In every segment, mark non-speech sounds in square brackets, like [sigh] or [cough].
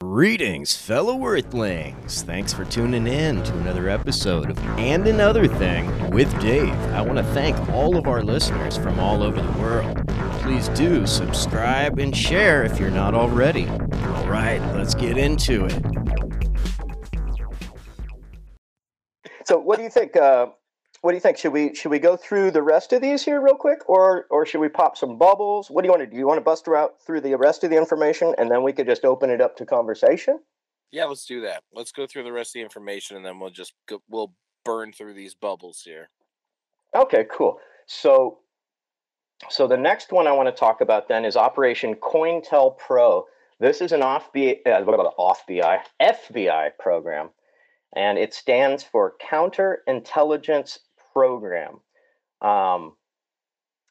Greetings, fellow Earthlings. Thanks for tuning in to another episode of And Another Thing with Dave. I want to thank all of our listeners from all over the world. Please do subscribe and share if you're not already. All right, let's get into it. So, what do you think? Uh, what do you think? Should we should we go through the rest of these here real quick, or or should we pop some bubbles? What do you want to do? You want to bust out through the rest of the information, and then we could just open it up to conversation? Yeah, let's do that. Let's go through the rest of the information, and then we'll just go, we'll burn through these bubbles here. Okay, cool. So, so the next one I want to talk about then is Operation COINTELPRO. This is an off BI, uh, what about an off BI, FBI program, and it stands for Counterintelligence Program. Um,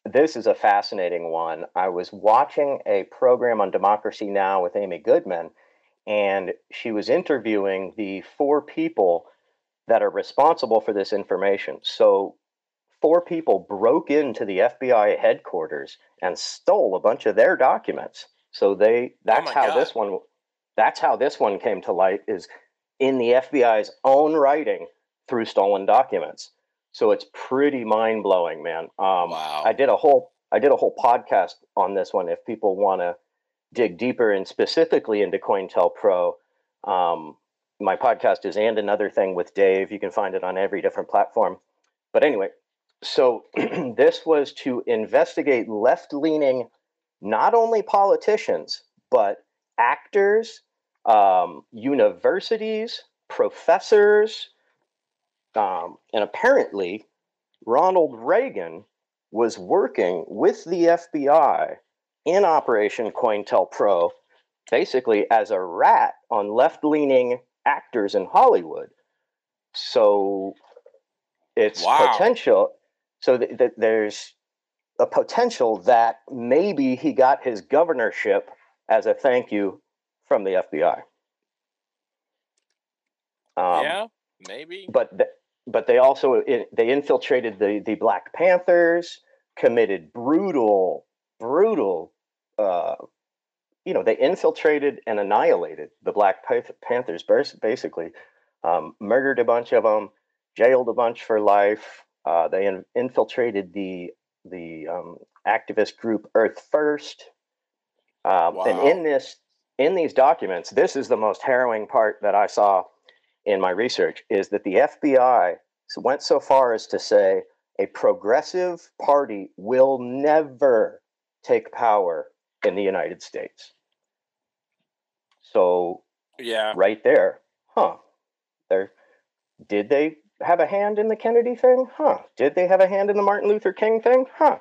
this is a fascinating one. I was watching a program on Democracy Now! with Amy Goodman, and she was interviewing the four people that are responsible for this information. So, four people broke into the FBI headquarters and stole a bunch of their documents. So they that's my how God. this one that's how this one came to light is in the FBI's own writing through stolen documents. So it's pretty mind blowing, man. Um, Wow. I did a whole I did a whole podcast on this one. If people want to dig deeper and specifically into COINTELPRO, um, my podcast is and another thing with Dave. You can find it on every different platform. But anyway, so [clears throat] this was to investigate left leaning, not only politicians but actors, um, universities, professors, um, and apparently Ronald Reagan was working with the FBI in Operation COINTELPRO, basically as a rat on left leaning actors in Hollywood. So it's Wow. potential. So th- th- there's a potential that maybe he got his governorship as a thank you from the FBI. Um, yeah, maybe. but th- but they also i they infiltrated the the Black Panthers, committed brutal brutal. Uh, you know, they infiltrated and annihilated the Black Panth- Panthers, basically, um, murdered a bunch of them, jailed a bunch for life. Uh, they in- infiltrated the the um, activist group Earth First, um, and in this in these documents, this is the most harrowing part that I saw in my research is that the FBI went so far as to say a progressive party will never take power in the United States. So Yeah. right there, huh? There did they have a hand in the Kennedy thing? Huh? Did they have a hand in the Martin Luther King thing? Huh?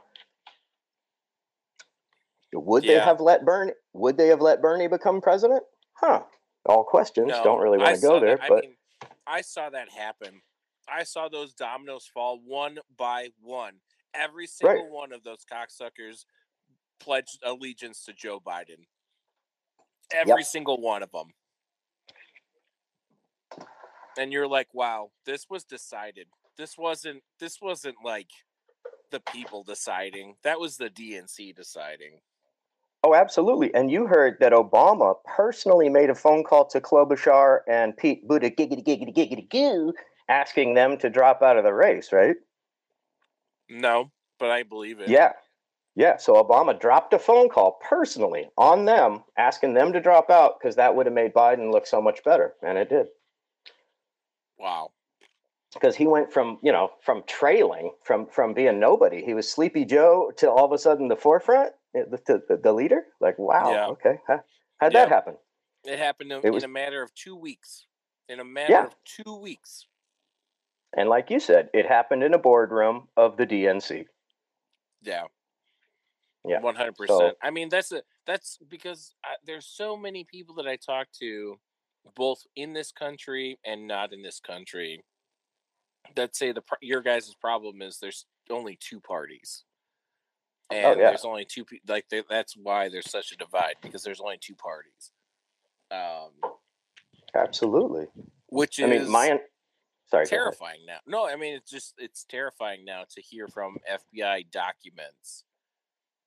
Would they have let Bernie would they have let Bernie become president? Huh. All questions. No, Don't really want to go saw there, that- but I mean, I saw that happen. I saw those dominoes fall one by one. Every single one of those cocksuckers pledged allegiance to Joe Biden. Every single one of them. And you're like, wow, this was decided. This wasn't. This wasn't like the people deciding. That was the DNC deciding. Oh, absolutely. And you heard that Obama personally made a phone call to Klobuchar and Pete Buttigieg, giggity, giggity, giggity, goo, asking them to drop out of the race, right? No, but I believe it. Yeah. Yeah. So Obama dropped a phone call personally on them, asking them to drop out because that would have made Biden look so much better. And it did. Wow. Because he went from, you know, from trailing, from from being nobody. He was Sleepy Joe to all of a sudden the forefront, eh, the, the, the, leader. Like, wow, Yeah. okay. How, how'd Yeah. that happen? It happened in, It was- in a matter of two weeks. In a matter Yeah. of two weeks. And like you said, it happened in a boardroom of the DNC. Yeah. Yeah. One hundred So- percent. I mean, that's a that's because I, there's so many people that I talk to, both in this country and not in this country, that say the your guys' problem is there's only two parties, and Oh, yeah. there's only two like that's why there's such a divide because there's only two parties. Um, Absolutely. which is I mean, my sorry. terrifying now. No, I mean it's just it's terrifying now to hear from FBI documents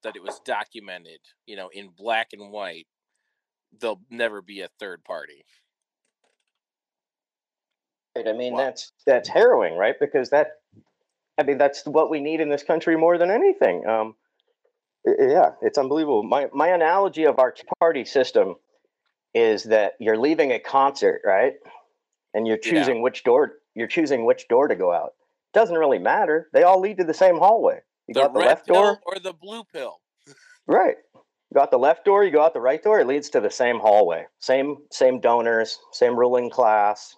that it was documented, you know, in black and white there'll never be a third party. Right. I mean, Wow. that's that's harrowing, right? Because that, I mean, that's what we need in this country more than anything. Um, yeah, it's unbelievable. My my analogy of our party system is that you're leaving a concert, right? And you're Yeah. choosing which door you're choosing which door to go out. Doesn't really matter. They all lead to the same hallway. You The got the left door, or the blue pill. right? You got the left door. You go out the right door. It leads to the same hallway. Same same donors. Same ruling class.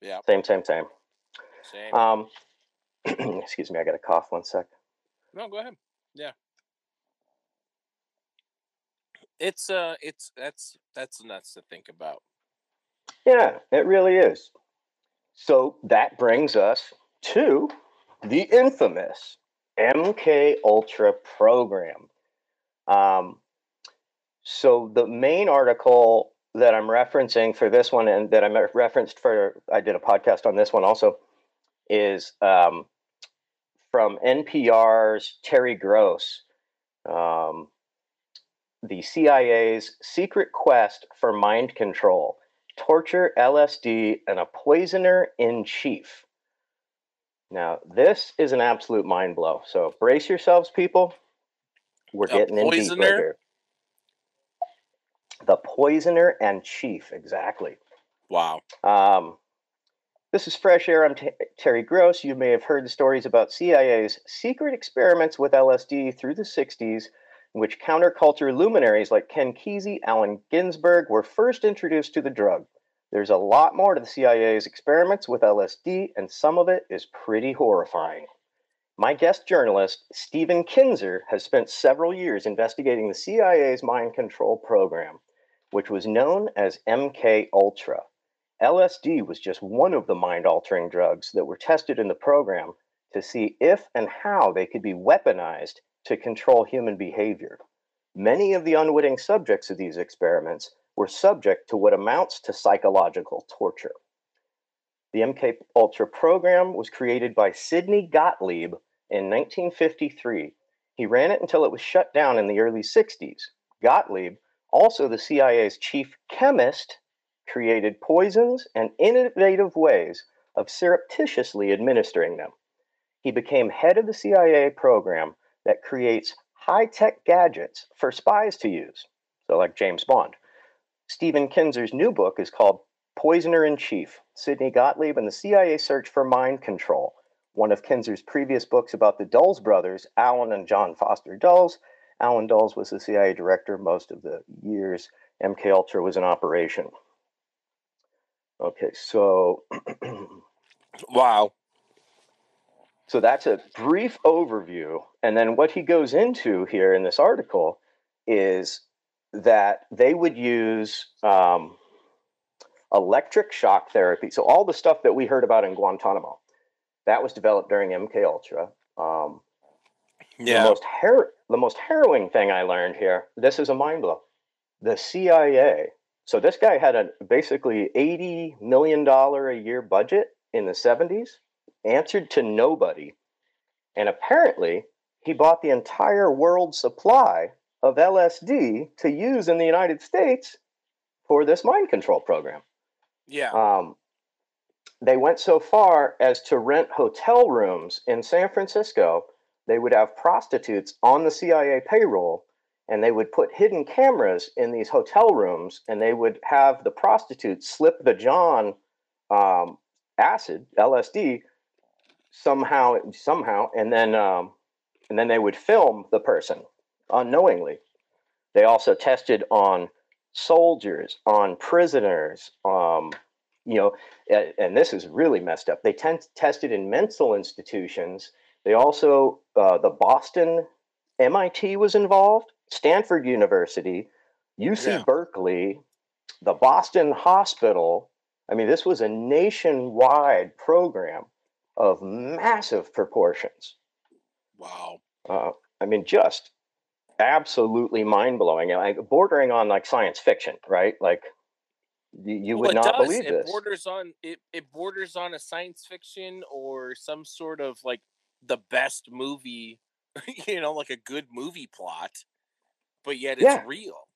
Yeah, Same same same. same. Um, [clears throat] excuse me, I got a cough. One sec. no, go ahead. Yeah. It's uh it's that's that's nuts to think about. Yeah, it really is. So that brings us to the infamous MK Ultra program. Um, so the main article that I'm referencing for this one, and that I referenced for, I did a podcast on this one also, is um, from NPR's Terry Gross. Um, the CIA's secret quest for mind control, torture, LSD, and a poisoner in chief. Now, this is an absolute mind blow. So brace yourselves, people. We're A getting in deep right here. The poisoner and chief, exactly. Wow. Um, this is Fresh Air. I'm T- Terry Gross. You may have heard the stories about CIA's secret experiments with LSD through the 60s, in which counterculture luminaries like Ken Kesey, Allen Ginsberg were first introduced to the drug. There's a lot more to the CIA's experiments with LSD, and some of it is pretty horrifying. My guest journalist, Stephen Kinzer, has spent several years investigating the CIA's mind control program, which was known as MK Ultra. LSD was just one of the mind altering drugs that were tested in the program to see if and how they could be weaponized to control human behavior. Many of the unwitting subjects of these experiments were subject to what amounts to psychological torture. The MK Ultra program was created by Sidney Gottlieb in 1953. He ran it until it was shut down in the early 60s. Gottlieb, also the CIA's chief chemist, created poisons and innovative ways of surreptitiously administering them. He became head of the CIA program that creates high tech gadgets for spies to use, so like James Bond. Stephen Kinzer's new book is called Poisoner in Chief Sidney Gottlieb and the CIA Search for Mind Control. One of Kinzer's previous books about the Dulles brothers, Allen and John Foster Dulles. Allen Dulles was the CIA director most of the years MK Ultra was in operation. Okay, so [clears throat] Wow. so that's a brief overview, and then what he goes into here in this article is that they would use um, electric shock therapy. So all the stuff that we heard about in Guantanamo, that was developed during MK Ultra. Um, Yeah. The most har- the most harrowing thing I learned here. This is a mind blow. The CIA. So this guy had a basically eighty million dollar a year budget in the seventies, answered to nobody, and apparently he bought the entire world supply of LSD to use in the United States for this mind control program. Yeah. Um, they went so far as to rent hotel rooms in San Francisco. They would have prostitutes on the CIA payroll, and they would put hidden cameras in these hotel rooms, and they would have the prostitutes slip the John um, acid LSD somehow, somehow, and then um, and then they would film the person unknowingly. They also tested on soldiers, on prisoners, um, you know, and, this is really messed up. They tend tested in mental institutions. They also, uh, the Boston MIT was involved, Stanford University, UC Yeah. Berkeley, the Boston Hospital. I mean, this was a nationwide program of massive proportions. Wow. Uh, I mean, just absolutely mind blowing, like bordering on like science fiction, right? Like you, you Well, would not does. believe it this. borders on it. It borders on a science fiction or some sort of like the best movie, [laughs] you know, like a good movie plot, but yet it's Yeah. real.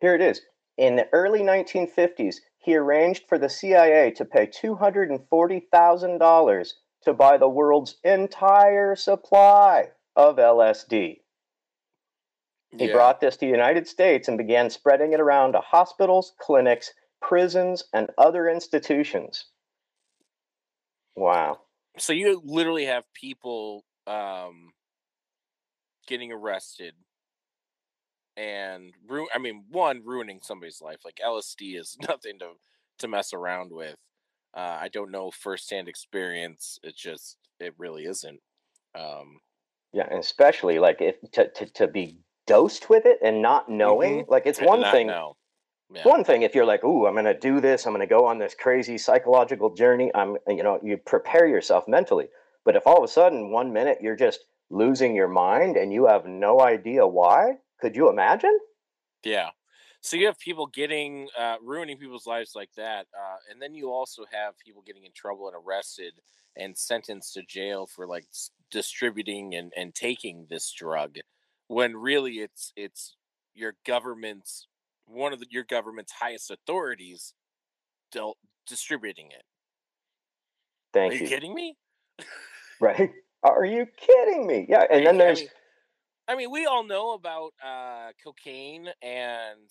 Here it is. In the early 1950s, he arranged for the CIA to pay $240,000 to buy the world's entire supply of LSD. He Yeah. brought this to the United States and began spreading it around to hospitals, clinics, prisons, and other institutions. Wow. So you literally have people um getting arrested and ru- I mean one ruining somebody's life like LSD is [laughs] nothing to to mess around with. Uh, I don't know firsthand experience. It just it really isn't. Um, Yeah, and especially like if to, to, to be dosed with it and not knowing, like it's one thing. know. Yeah. One thing if you're like, "Ooh, I'm going to do this. I'm going to go on this crazy psychological journey." I'm, you know, you prepare yourself mentally. But if all of a sudden one minute you're just losing your mind and you have no idea why, could you imagine? Yeah. So you have people getting uh, ruining people's lives like that, uh, and then you also have people getting in trouble and arrested and sentenced to jail for like s- distributing and, and taking this drug, when really it's it's your government's one of the, your government's highest authorities del- distributing it. Thank you. Are you you. kidding me? [laughs] Right? Are you kidding me? Yeah, and then I there's mean, I mean, we all know about uh, cocaine and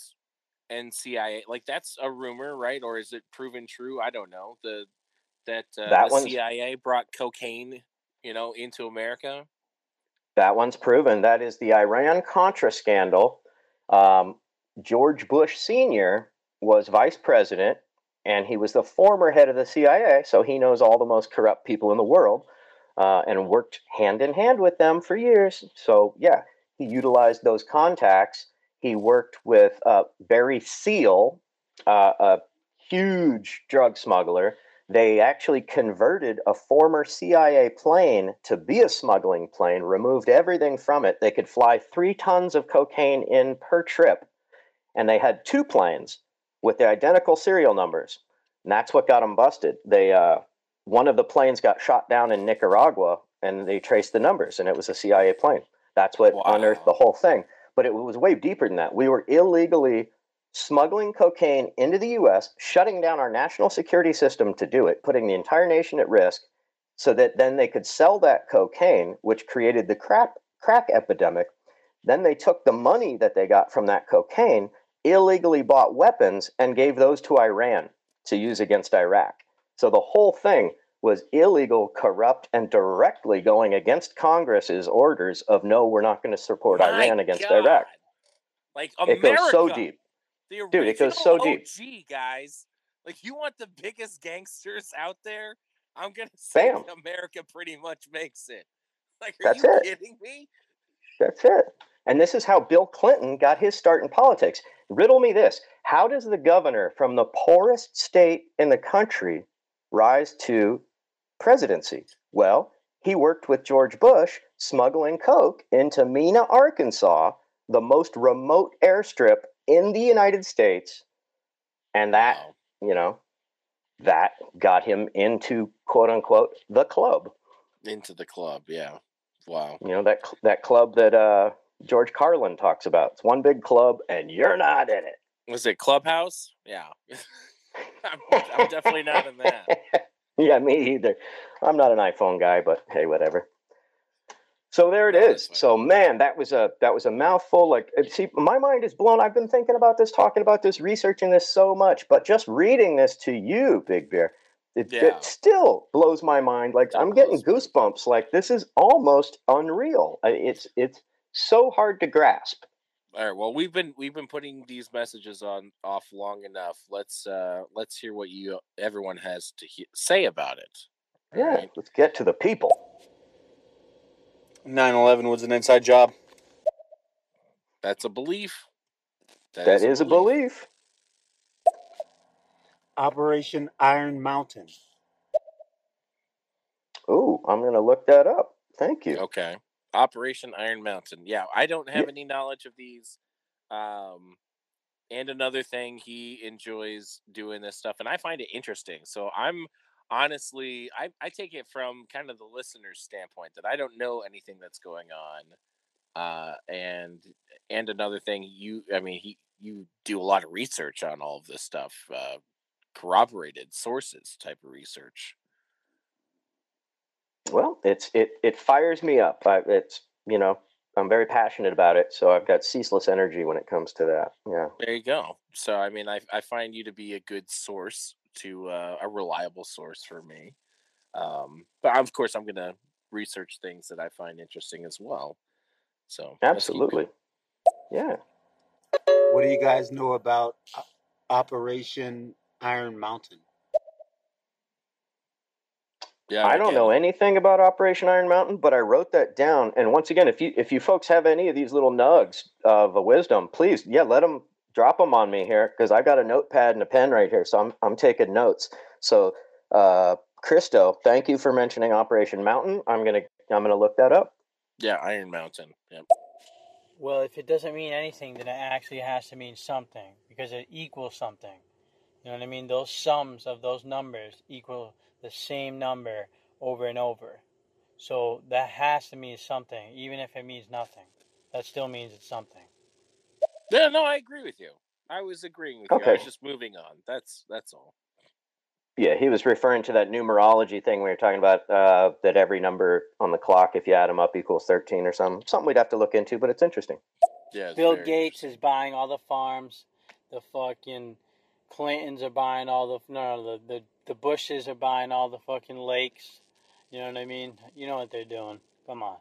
and CIA. Like that's a rumor, right? Or is it proven true? I don't know. The that uh, That the CIA brought cocaine, you know, into America. That one's proven. That is the Iran Contra scandal. Um, George Bush Sr. was vice president, and he was the former head of the CIA, so he knows all the most corrupt people in the world uh, and worked hand in hand with them for years. So, yeah, he utilized those contacts. He worked with uh, Barry Seal, uh, a huge drug smuggler. They actually converted a former CIA plane to be a smuggling plane, removed everything from it. They could fly three tons of cocaine in per trip, and they had two planes with the identical serial numbers. And that's what got them busted. They uh, one of the planes got shot down in Nicaragua, and they traced the numbers, and it was a CIA plane. That's what Wow. unearthed the whole thing. But it was way deeper than that. We were illegally smuggling cocaine into the US, shutting down our national security system to do it, putting the entire nation at risk, so that then they could sell that cocaine, which created the crap, crack epidemic. Then they took the money that they got from that cocaine, illegally bought weapons, and gave those to Iran to use against Iraq. So the whole thing was illegal, corrupt, and directly going against Congress's orders of no, we're not going to support My Iran against God. Iraq. Like It goes so deep. Dude, it goes so deep. OG, guys. Like you want the biggest gangsters out there? I'm gonna [laughs] say Bam. America pretty much makes it. Like, are That's you it. kidding me? That's it. And this is how Bill Clinton got his start in politics. Riddle me this How does the governor from the poorest state in the country rise to presidency? Well, he worked with George Bush smuggling coke into Mena, Arkansas, the most remote airstrip in the United States. And that, you know, that got him into quote unquote the club. into the club, yeah. Wow. You know that that club that uh, George Carlin talks about. It's one big club, and you're not in it. Was it Clubhouse? Yeah. [laughs] I'm, I'm definitely not in that. [laughs] yeah, me either. I'm not an iPhone guy, but hey, whatever. So there it is. So man, that was a that was a mouthful. Like, see, my mind is blown. I've been thinking about this, talking about this, researching this so much, but just reading this to you, Big Bear, it, Yeah. it still blows my mind. Like Still I'm getting goosebumps. Like this is almost unreal. It's it's so hard to grasp. All right. Well, we've been we've been putting these messages on off long enough. Let's uh let's hear what you everyone has to he- say about it. All Yeah, right. let's get to the people. 9/11 was an inside job. That's a belief. that is, a belief. Operation Iron Mountain. Ooh, I'm gonna look that up. Thank you. Okay. Operation Iron Mountain. Yeah, I don't have Yeah. any knowledge of these. Um, and another thing, he enjoys doing this stuff, and I find it interesting. So I'm honestly, I, I take it from kind of the listener's standpoint that I don't know anything that's going on. Uh, and and another thing, you, I mean, he you do a lot of research on all of this stuff, uh, corroborated sources type of research. Well, it's it it fires me up. I, it's you know I'm very passionate about it, so I've got ceaseless energy when it comes to that. Yeah. There you go. So I mean, I I find you to be a good source to uh, a reliable source for me. Um, but of course, I'm gonna research things that I find interesting as well. So absolutely, yeah. What do you guys know about Operation Iron Mountain? Yeah, I don't know anything about Operation Iron Mountain, but I wrote that down. And once again, if you if you folks have any of these little nugs of a wisdom, please, yeah, let them drop them on me here because I've got a notepad and a pen right here, so I'm I'm taking notes. So, uh, Christo, thank you for mentioning Operation Mountain. I'm gonna I'm gonna look that up. Yeah, Iron Mountain. Yep. Well, if it doesn't mean anything, then it actually has to mean something because it equals something. You know what I mean? Those sums of those numbers equal the same number over and over. So that has to mean something, even if it means nothing. That still means it's something. Yeah, no, I agree with you. I was agreeing with okay. you. I was just moving on. That's that's all. Yeah, he was referring to that numerology thing we were talking about. Uh, that every number on the clock, if you add them up, equals thirteen or something. Something we'd have to look into, but it's interesting. Yeah, it's Bill Gates is buying all the farms. The fucking Clintons are buying all the no, the the the Bushes are buying all the fucking lakes. You know what I mean? You know what they're doing. Come on.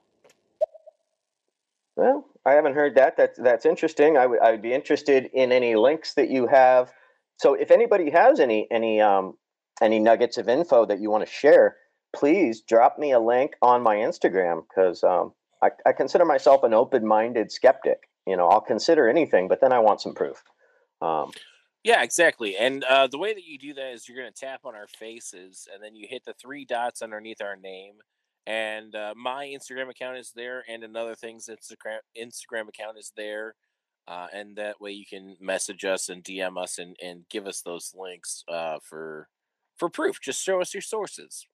Well, I haven't heard that. That's that's interesting. I, would be interested in any links that you have. So, if anybody has any any um, any nuggets of info that you want to share, please drop me a link on my Instagram because um, I, I consider myself an open minded skeptic. You know, I'll consider anything, but then I want some proof. Um, yeah, exactly. And uh, the way that you do that is you're going to tap on our faces, and then you hit the three dots underneath our name. And uh, my Instagram account is there, and another thing's Instagram Instagram account is there. Uh, and that way you can message us and DM us and, and give us those links uh, for for proof. Just show us your sources.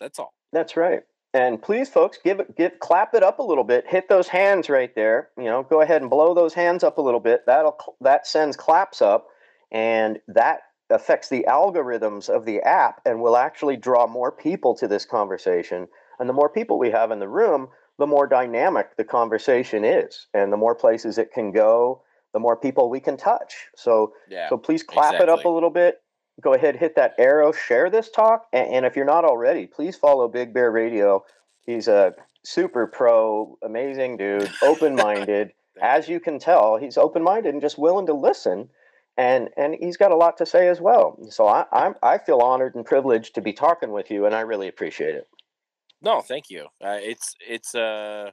That's all. That's right. And please, folks, give it, give, clap it up a little bit. Hit those hands right there. You know, go ahead and blow those hands up a little bit. That'll that sends claps up and that affects the algorithms of the app and will actually draw more people to this conversation. And the more people we have in the room, the more dynamic the conversation is, and the more places it can go, the more people we can touch. So, yeah, so please clap exactly. it up a little bit. Go ahead, hit that arrow, share this talk, and, and if you're not already, please follow Big Bear Radio. He's a super pro, amazing dude, [laughs] open minded. As you can tell, he's open minded and just willing to listen and and he's got a lot to say as well. So I I'm, I feel honored and privileged to be talking with you, and I really appreciate it. No, thank you. Uh, it's it's uh,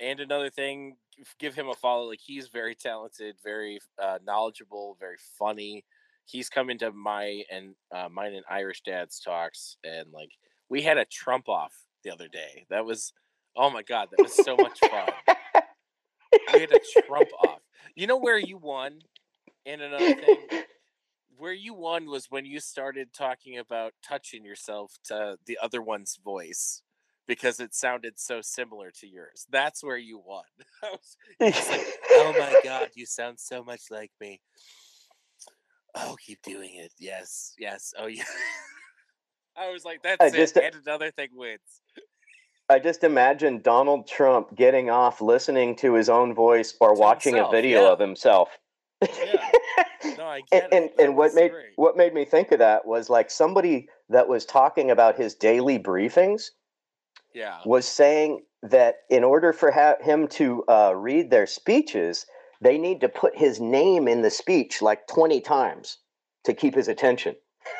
and another thing, give him a follow. Like he's very talented, very uh, knowledgeable, very funny. He's come into my and uh, mine and Irish Dad's talks, and like we had a Trump off the other day. That was oh my god, that was so much fun. we had a Trump off. You know where you won? And another thing, [laughs] where you won was when you started talking about touching yourself to the other one's voice because it sounded so similar to yours. That's where you won. [laughs] Was, like, oh my [laughs] god, you sound so much like me. Oh, keep doing it. Yes, yes. Oh yeah. I was like, that's I it. Just, uh and another thing wins. I just imagine Donald Trump getting off listening to his own voice or to watching himself, a video yeah. of himself. Yeah. No, I [laughs] get and, it. And, and what made great. what made me think of that was like somebody that was talking about his daily briefings. Yeah. Was saying that in order for ha- him to uh, read their speeches, they need to put his name in the speech like twenty times to keep his attention.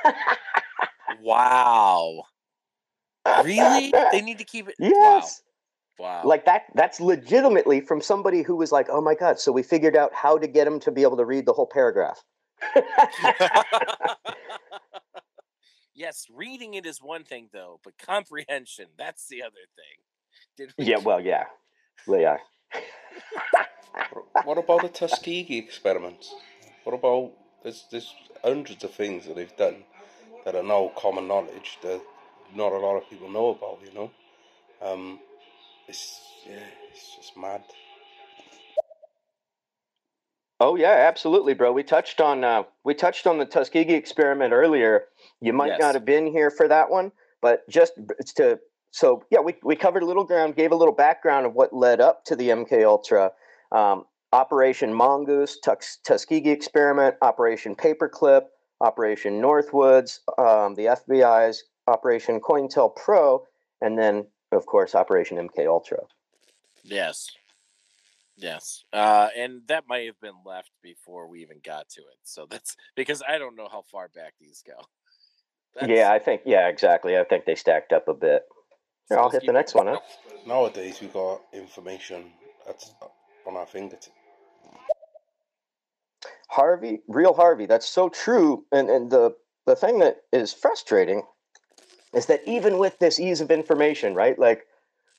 [laughs] wow. Really? They need to keep it. Yes. Wow. Like that that's legitimately from somebody who was like, "Oh my god, so we figured out how to get him to be able to read the whole paragraph." [laughs] yes, reading it is one thing though, but comprehension, that's the other thing. yeah, well, yeah. Well, yeah. what about the Tuskegee experiments? What about there's there's hundreds of things that they've done that are now common knowledge that not a lot of people know about, you know. Um, it's yeah, it's just mad. Oh yeah, absolutely, bro. We touched on uh, we touched on the Tuskegee experiment earlier. You might Yes. not have been here for that one, but just it's to so yeah, we we covered a little ground, gave a little background of what led up to the MK Ultra, um, Operation Mongoose, Tux, Tuskegee experiment, Operation Paperclip, Operation Northwoods, um, the FBI's Operation COINTELPRO, and then of course Operation MK Ultra. Yes. Yes. Uh, and that might have been left before we even got to it. So that's because I don't know how far back these go. [laughs] That's- yeah, I think yeah, exactly. I think they stacked up a bit. Here, I'll hit the next one. going. Huh? Nowadays, we got information that's on our fingertips. Harvey, real Harvey. That's so true. And and the the thing that is frustrating is that even with this ease of information, right? Like,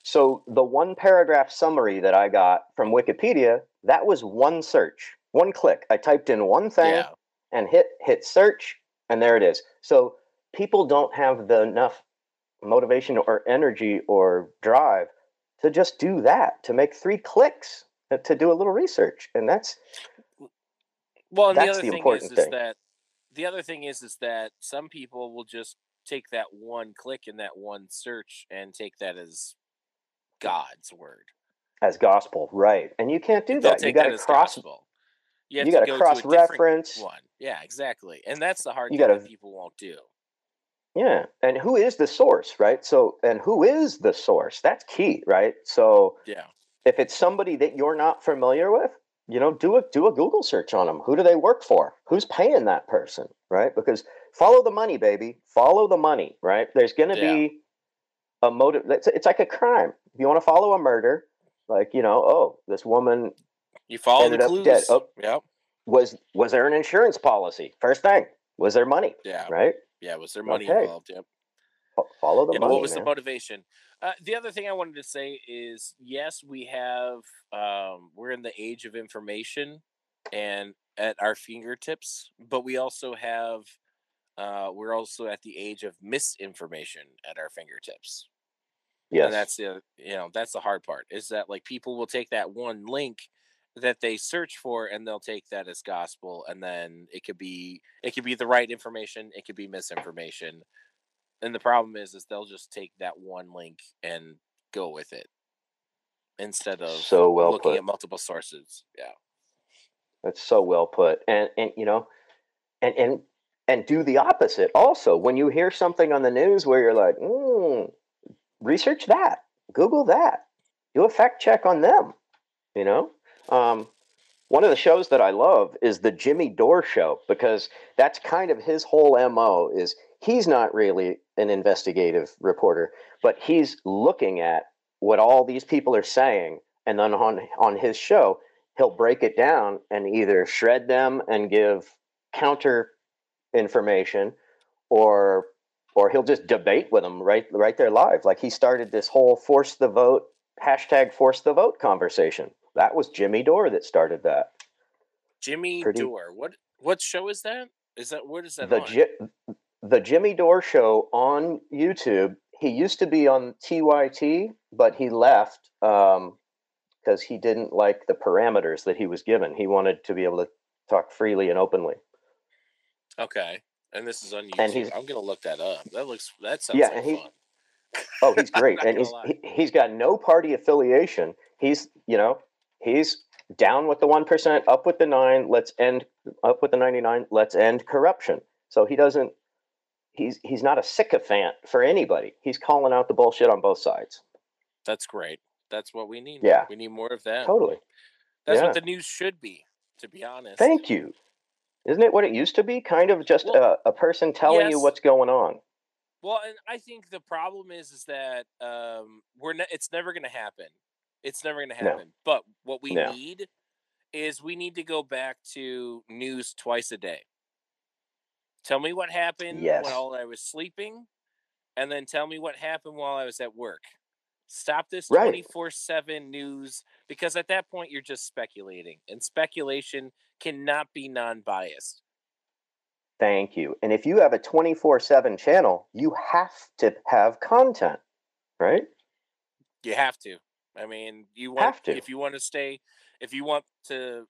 so the one paragraph summary that I got from Wikipedia, that was one search, one click. I typed in one thing Yeah. and hit hit search, and there it is. So people don't have the enough motivation or energy or drive to just do that, to make three clicks, uh, to do a little research, and that's Well, and the other the thing important is, is that the other thing is is that some people will just take that one click and that one search and take that as God's word. as gospel, right? And you can't do that. You got to cross. gospel. You, You got to cross reference. one. Yeah, exactly. And that's the hard You thing gotta- that people won't do. Yeah, and who is the source, right? So, and who is the source? That's key, right? So, Yeah. if it's somebody that you're not familiar with, you know, do a do a Google search on them. Who do they work for? Who's paying that person, right? Because follow the money, baby. Follow the money, right? There's going to Yeah. be a motive. It's, it's like a crime. If you want to follow a murder, like you know, oh, this woman You follow the clues. dead. Oh. Yep. was was there an insurance policy? First thing, was there money, Yeah. right? Yeah. Was there money Okay. involved? Yep. Fo- Follow the yeah, money. what was the motivation? Uh, the other thing I wanted to say is yes, we have um, we're in the age of information and at our fingertips, but we also have uh, we're also at the age of misinformation at our fingertips. yes, And that's the you know that's the hard part is that like people will take that one link that they search for and they'll take that as gospel and then it could be it could be the right information it could be misinformation and the problem is is they'll just take that one link and go with it instead of so well looking put. at multiple sources yeah That's so well put. And and you know, and and and do the opposite also. When you hear something on the news where you're like, mm, research that, Google that, do a fact check on them. You know, um, one of the shows that I love is the Jimmy Dore Show because that's kind of his whole mo. Is he's not really an investigative reporter, but he's looking at what all these people are saying, and then on on his show he'll break it down and either shred them and give counter information or or he'll just debate with them right right there live. Like he started this whole force the vote hashtag force the vote conversation. That was jimmy dore that started that. Jimmy Pretty- dore. What what show is that? Is that what is that the? Ji- the jimmy dore show on youtube. He used to be on tyt but he left um because he didn't like the parameters that he was given. He wanted to be able to talk freely and openly okay and this is on YouTube. And he's- I'm gonna look that up. That looks that sounds Yeah, like and he- fun. Oh, he's [laughs] great, and he's lie. he, he's got no party affiliation. He's you know he's down with the one percent, up with the nine. Let's end up with the ninety nine. Let's end corruption. So he doesn't. He's he's not a sycophant for anybody. He's calling out the bullshit on both sides. That's great. That's what we need. Yeah. we need more of that. Totally. That's yeah. what the news should be. To be honest. Thank you. Isn't it what it used to be? Kind of just Well, a, a person telling you what's going on. Well, and I think the problem is is that um, we're ne- it's never going to happen. It's never going to No. happen. But what we No. need is we need to go back to news twice a day. Tell me what happened Yes. while I was sleeping, and then tell me what happened while I was at work. Stop this twenty four seven news because at that point you're just speculating, and speculation cannot be non biased. Thank you. And if you have a 24 7 channel, you have to have content, right? You have to. I mean, you want Have to. if you want to stay, if you want to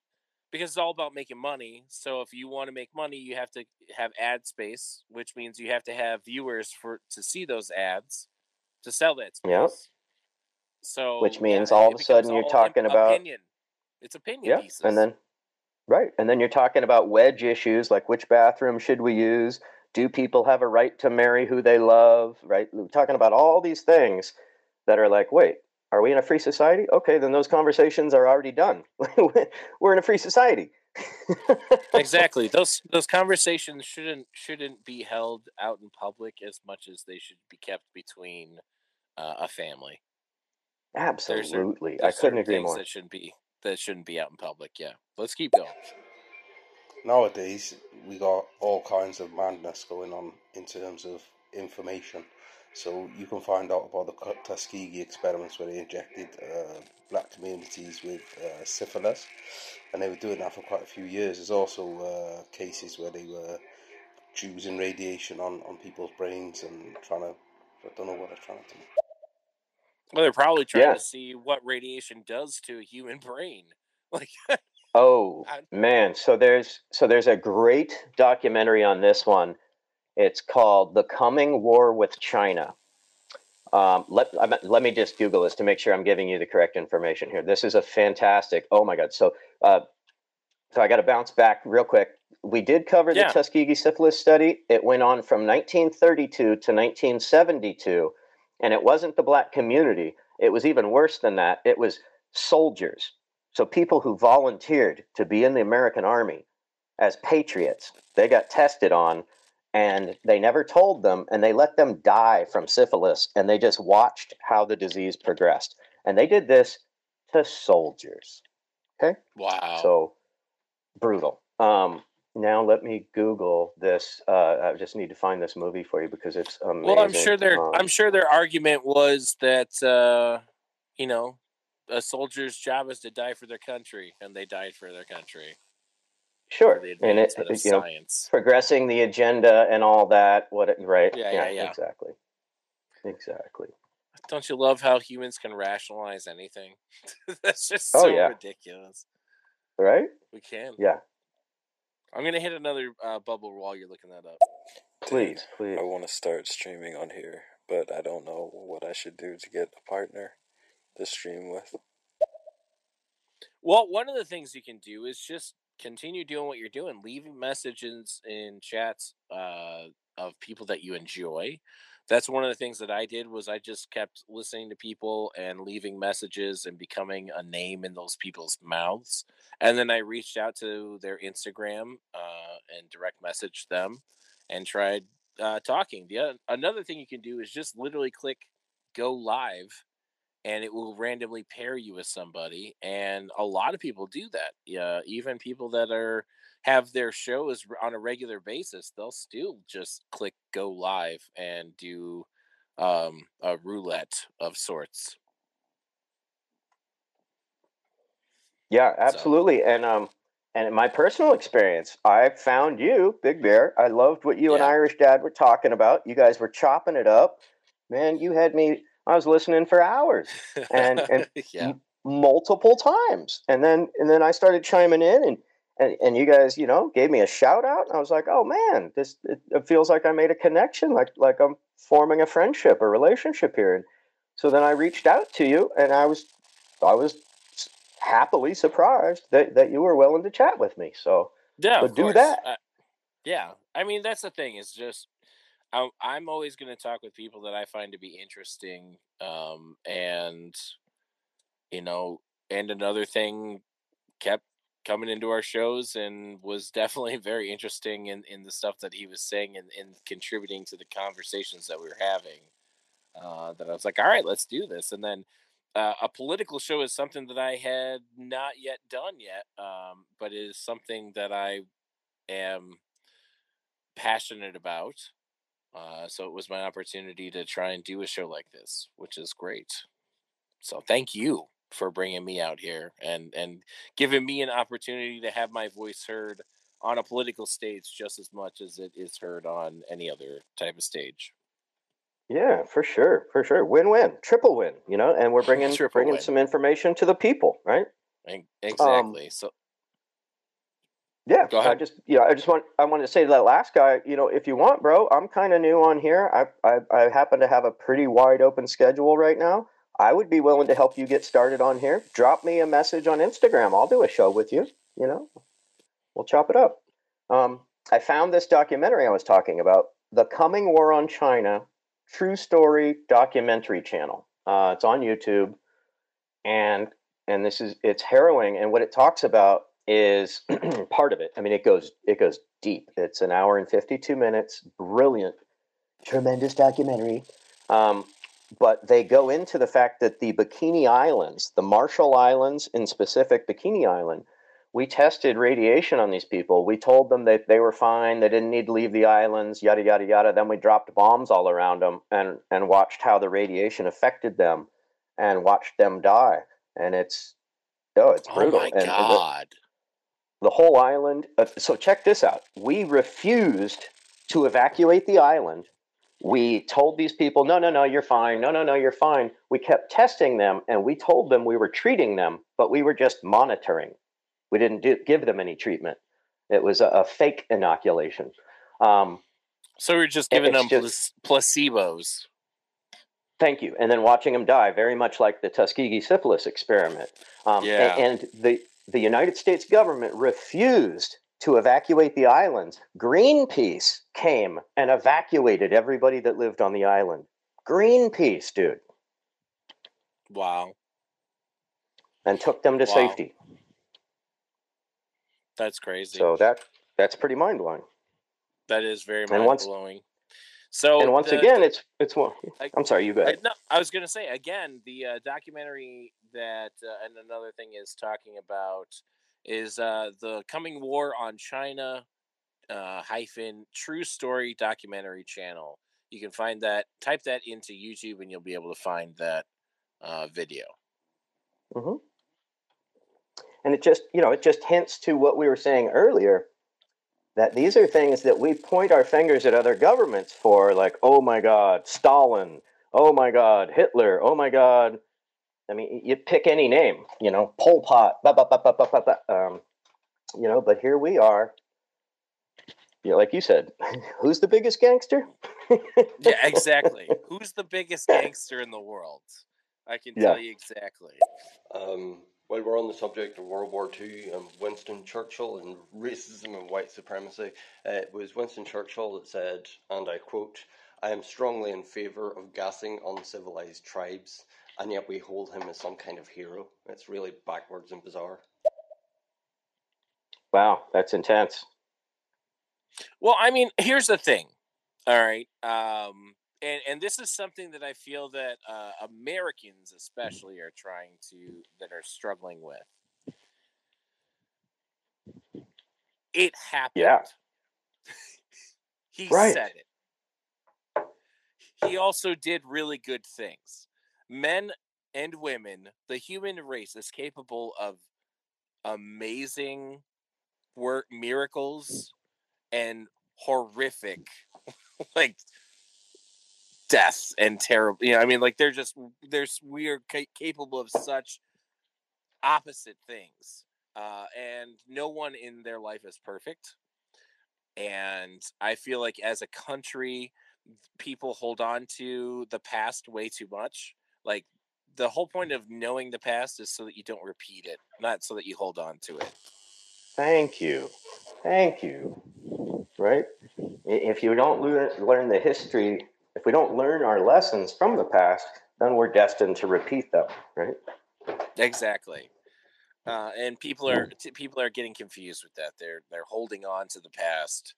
because it's all about making money. So if you want to make money, you have to have ad space, which means you have to have viewers for to see those ads to sell that space. Yep. So Which means it- all of a sudden you're talking about- opinion. It's opinion Yeah, pieces. and then right, and then you're talking about wedge issues like which bathroom should we use? Do people have a right to marry who they love? Right, we're talking about all these things that are like, wait, are we in a free society? Okay, then those conversations are already done. [laughs] we're in a free society. exactly [laughs] those those conversations shouldn't shouldn't be held out in public as much as they should be kept between uh, a family. There's certain- Absolutely, I couldn't agree more. That shouldn't be that shouldn't be out in public. Yeah, let's keep going. nowadays we got all kinds of madness going on in terms of information. So you can find out about the Tuskegee experiments where they injected uh, black communities with uh, syphilis, and they were doing that for quite a few years. There's also uh, cases where they were using radiation on, on people's brains and trying to. I don't know what they're trying to do. Well, they're probably trying Yeah. to see what radiation does to a human brain. [laughs] Like, Oh I- man, so there's so there's a great documentary on this one. It's called "The Coming War with China." Um, let let me just Google this to make sure I'm giving you the correct information here. This is a fantastic. Oh my God! So uh, so I got to bounce back real quick. We did cover Yeah. the Tuskegee syphilis study. It went on from 1932 to 1972, and it wasn't the black community. It was even worse than that. It was soldiers. So people who volunteered to be in the American Army as patriots, they got tested on and they never told them and they let them die from syphilis and they just watched how the disease progressed. And they did this to soldiers. Okay? Wow. So brutal. Um, now let me Google this. Uh, I just need to find this movie for you because it's amazing. well, I'm sure their Um, I'm sure their argument was that uh, you know a soldier's job is to die for their country, and they died for their country. sure, the and it, of you know, science. progressing the agenda and all that. What? It, right? Yeah, yeah, yeah. Exactly. Exactly. Don't you love how humans can rationalize anything? [laughs] That's just Oh, so yeah. ridiculous. Right? We can. Yeah. I'm gonna hit another uh, bubble while you're looking that up. Please, please. I want to start streaming on here, but I don't know what I should do to get a partner to stream with. Well, one of the things you can do is just continue doing what you're doing, leaving messages in chats uh, of people that you enjoy. That's one of the things that I did was I just kept listening to people and leaving messages and becoming a name in those people's mouths. And then I reached out to their Instagram uh, and direct messaged them and tried uh, talking. The other, another thing you can do is just literally click go live and it will randomly pair you with somebody and a lot of people do that yeah even people that are have their shows on a regular basis they'll still just click go live and do um a roulette of sorts Yeah, absolutely. And um, and in my personal experience, I found you, Big Bear. I loved what you and Irish Dad were talking about. You guys were chopping it up. Man, you had me. I was listening for hours, And- and [laughs] yeah multiple times, and then and then I started chiming in, and and, and you guys, you know, gave me a shout out. And I was like, oh man, this it, it feels like I made a connection, like like I'm forming a friendship, a relationship here. And so then I reached out to you, and I was I was happily surprised that that you were willing to chat with me. So Yeah, But do course. that. Uh, yeah, I mean that's the thing. Is just I'm I'm always going to talk with people that I find to be interesting, um, and you know, and another thing kept coming into our shows and was definitely [laughs] very interesting in in the stuff that he was saying and, and contributing to the conversations that we were having. Uh, that I was like, all right, let's do this, and then. Uh, a political show is something that I had not yet done yet, um, but it is something that I am passionate about. Uh, so it was my opportunity to try and do a show like this, which is great. So thank you for bringing me out here and and giving me an opportunity to have my voice heard on a political stage just as much as it is heard on any other type of stage. yeah, for sure, for sure, win win, triple win. You know, and we're [laughs] bringing bringing win. some information to the people, right? And um, exactly. so Yeah, Go I ahead. just you know I just want I wanted to say to that last guy, you know, if you want, bro, I'm kind of new on here. I, I I happen to have a pretty wide open schedule right now. I would be willing to help you get started on here. Drop me a message on Instagram. I'll do a show with you. You know, we'll chop it up. Um, I found this documentary I was talking about, the Coming War on China, true story documentary channel. Uh, it's on YouTube, and and this is it's harrowing. And what it talks about is [clears throat] part of it. I mean, it goes it goes deep. It's an hour and fifty two minutes. Brilliant, tremendous documentary. Um, but they go into the fact that the Bikini Islands, the Marshall Islands in specific, Bikini Island, we tested radiation on these people. We told them that they were fine, they didn't need to leave the islands, yada yada yada. Then we dropped bombs all around them and and watched how the radiation affected them, and watched them die. And it's oh, it's brutal. Oh brutal. my And- and the- god. the whole island. Uh, so check this out. We refused to evacuate the island. We told these people, no, no, no, you're fine. No, no, no, you're fine. We kept testing them and we told them we were treating them, but we were just monitoring. We didn't do, give them any treatment. It was a, a fake inoculation. Um, So we're just giving them just- placebos. Thank you. And then watching them die, very much like the Tuskegee syphilis experiment. Um, Yeah. And the, the United States government refused to evacuate the islands. Greenpeace came and evacuated everybody that lived on the island. Greenpeace, dude, Wow. and took them to Wow. safety. That's crazy. So that that's pretty mind blowing. that is very mind blowing. So and once the- again, it's it's more. I- I'm sorry, you go I, no, I was going to say again the uh, documentary that uh, and another thing is talking about is uh, the coming war on China uh, hyphen true story documentary channel. You can find that. Type that into YouTube and you'll be able to find that uh, video. hmm And it just, you know, it just hints to what we were saying earlier that these are things that we point our fingers at other governments for, like, oh my God, Stalin, oh my God, Hitler, oh my God. I mean, you pick any name, you know, Pol Pot, ba, ba, ba, ba, ba, ba, ba, um, you know, but here we are. You know, like you said, [laughs] who's the biggest gangster? [laughs] Yeah, exactly. Who's the biggest gangster in the world? I can Yeah. tell you exactly. Um, while we're on the subject of World War II and Winston Churchill and racism and white supremacy, uh, it was Winston Churchill that said, and I quote, I am strongly in favour of gassing uncivilized tribes, and yet we hold him as some kind of hero. It's really backwards and bizarre. Wow, that's intense. Well, I mean, here's the thing. All right. Um, and, and this is something that I feel that uh, Americans, especially, are trying to, that are struggling with. It happened. Yeah. [laughs] he Right. said it. He also did really good things. Men and women, the human race is capable of amazing work miracles and horrific [laughs] like deaths and terrible you know i mean like they're just there's we are ca- capable of such opposite things uh and no one in their life is perfect and i feel like as a country people hold on to the past way too much like the whole point of knowing the past is so that you don't repeat it not so that you hold on to it Thank you. Thank you. Right? If you don't learn, the history, if we don't learn our lessons from the past, then we're destined to repeat them, right? Exactly. Uh, and people are t- people are getting confused with that. They're they're holding on to the past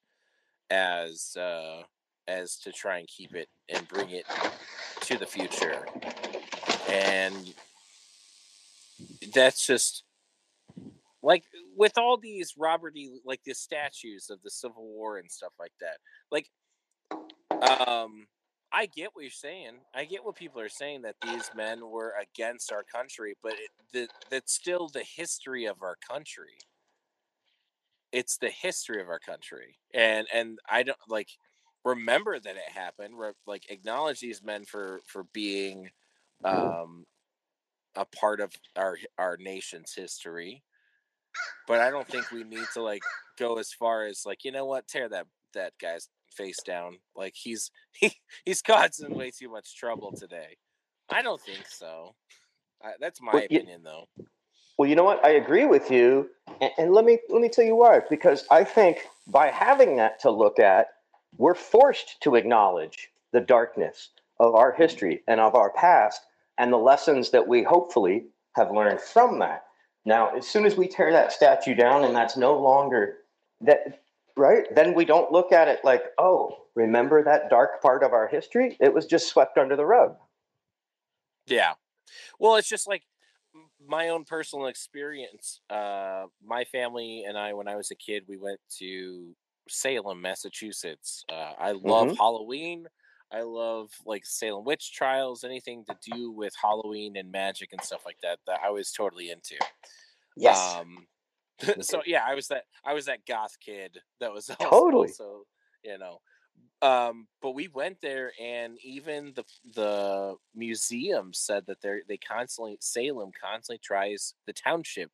as uh, as to try and keep it and bring it to the future, and that's just like with all these Robert E. like the statues of the Civil War and stuff like that. Like, um, I get what you're saying. I get what people are saying that these men were against our country, but it, the, that's still the history of our country. It's the history of our country, and and I don't like remember that it happened. Re- like acknowledge these men for for being um, a part of our our nation's history. But I don't think we need to like go as far as like, you know what, tear that that guy's face down. Like he's [laughs] he he's causing way too much trouble today. I don't think so. I, that's my Well, you- opinion, though. Well, you know what? I agree with you, and, and let me let me tell you why. Because I think by having that to look at, we're forced to acknowledge the darkness of our history and of our past, and the lessons that we hopefully have learned from that. Now, as soon as we tear that statue down, and that's no longer that right, then we don't look at it like, oh, remember that dark part of our history? It was just swept under the rug. Yeah. Well, it's just like my own personal experience. Uh, my family and I, when I was a kid, we went to Salem, Massachusetts. Uh, I love Mhm. Halloween. I love like Salem witch trials, anything to do with Halloween and magic and stuff like that. That I was totally into. Um, [laughs] so yeah, I was that I was that goth kid that was [laughs] also, Totally. so you know. Um, but we went there, and even the the museum said that they they constantly Salem constantly tries the township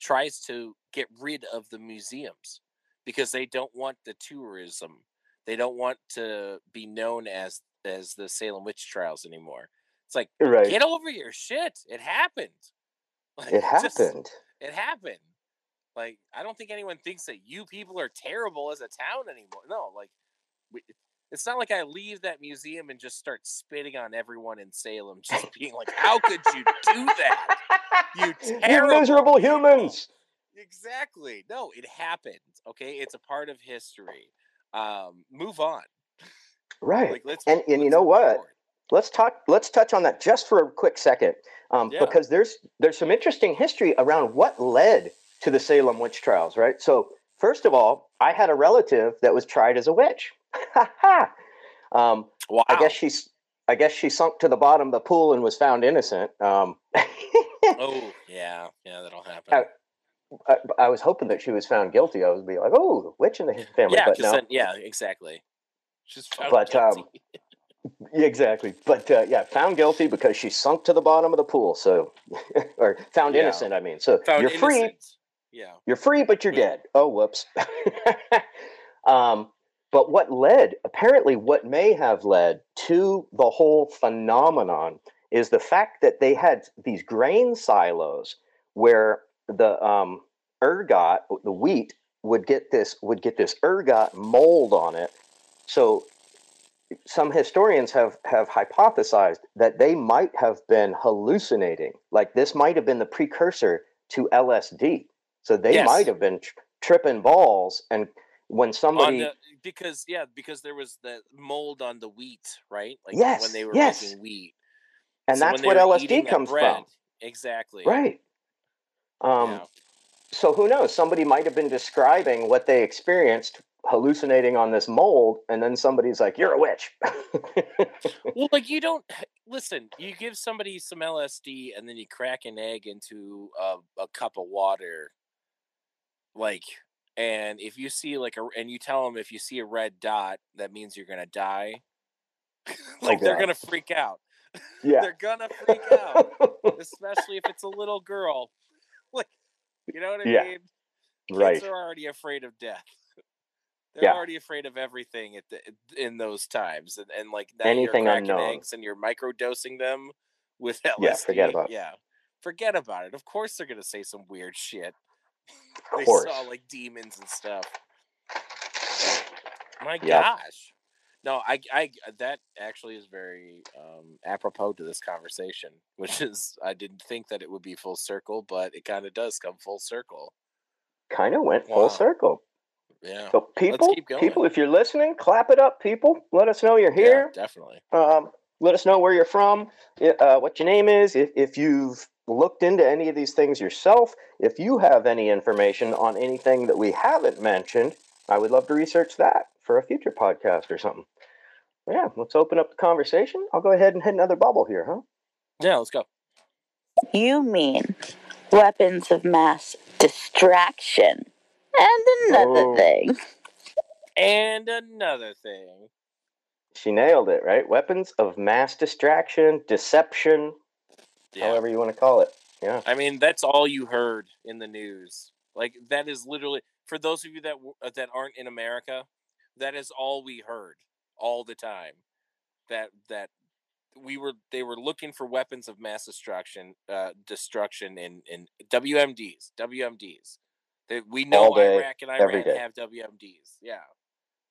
tries to get rid of the museums because they don't want the tourism. They don't want to be known as as the Salem witch trials anymore. It's like right. get over your shit. It happened. [laughs] Like, it just- happened. it happened. Like I don't think anyone thinks that you people are terrible as a town anymore. No, like we, it's not like I leave that museum and just start spitting on everyone in Salem, just [laughs] being like, "How could you do that? You You terrible miserable humans. Exactly. No, it happened. Okay, it's a part of history. Um, move on. Right. Like let's and and you let's know what? forward. Let's talk. Let's touch on that just for a quick second, um, Yeah. because there's there's some interesting history around what led to the Salem witch trials. Right. So first of all, I had a relative that was tried as a witch. Ha [laughs] ha. Um, Wow. I guess she's. I guess she sunk to the bottom of the pool and was found innocent. Um, [laughs] Oh yeah, yeah, that'll happen. I, I was hoping that she was found guilty. I would be like, oh, the witch in the family. yeah, but no. then, yeah, exactly. She's found But, um, guilty. [laughs] Yeah, exactly. But uh, yeah, found guilty because she sunk to the bottom of the pool. So, [laughs] or found Yeah. innocent. I mean, so found you're free. Yeah. You're free, but you're Yeah. dead. Oh, whoops. [laughs] um, but what led, apparently, what may have led to the whole phenomenon is the fact that they had these grain silos where the um, ergot, the wheat, would get this would get this ergot mold on it. So some historians have have hypothesized that they might have been hallucinating like this might have been the precursor to lsd so they Yes. might have been tr- tripping balls and when somebody the because yeah because there was the mold on the wheat right like Yes, when they were yes. making wheat and So that's what lsd that comes bread, from exactly right um yeah. so who knows? Somebody might have been describing what they experienced hallucinating on this mold and then somebody's like you're a witch. [laughs] Well like you don't [sighs] listen you give somebody some lsd and then you crack an egg into a, a cup of water like and if you see like a and you tell them if you see a red dot that means you're gonna die. [laughs] Like they're gonna freak out. [laughs] Yeah. They're gonna freak out especially if it's a little girl you know what i Yeah. mean kids right are already afraid of death. [laughs] They're Yeah. already afraid of everything at the, in those times, and, and like now Anything you're unknown. eggs and you're microdosing them with LSD. [laughs] Yeah, forget about it. Yeah, forget about it. Of course, they're gonna say some weird shit. [laughs] of They saw like demons and stuff. My Yep. gosh. No, I, I, that actually is very um, apropos to this conversation, [laughs] which is I didn't think that it would be full circle, but it kind of does come full circle. kind of went Wow. full circle Yeah. So people, people, if you're listening, clap it up, people. Let us know you're here. Yeah, definitely. Um, let us know where you're from, uh, what your name is, if, if you've looked into any of these things yourself, if you have any information on anything that we haven't mentioned, I would love to research that for a future podcast or something. Yeah, let's open up the conversation. I'll go ahead and hit another bubble here, huh? Yeah, let's go. You mean weapons of mass distraction. And another Oh. thing. And another thing. She nailed it, right? Weapons of mass distraction, deception, Yeah. however you want to call it. Yeah. I mean, that's all you heard in the news. Like that is literally for those of you that uh, that aren't in America, that is all we heard all the time. That that we were they were looking for weapons of mass destruction uh destruction in in WMDs WMDs that we know day, Iraq and Iran have WMDs yeah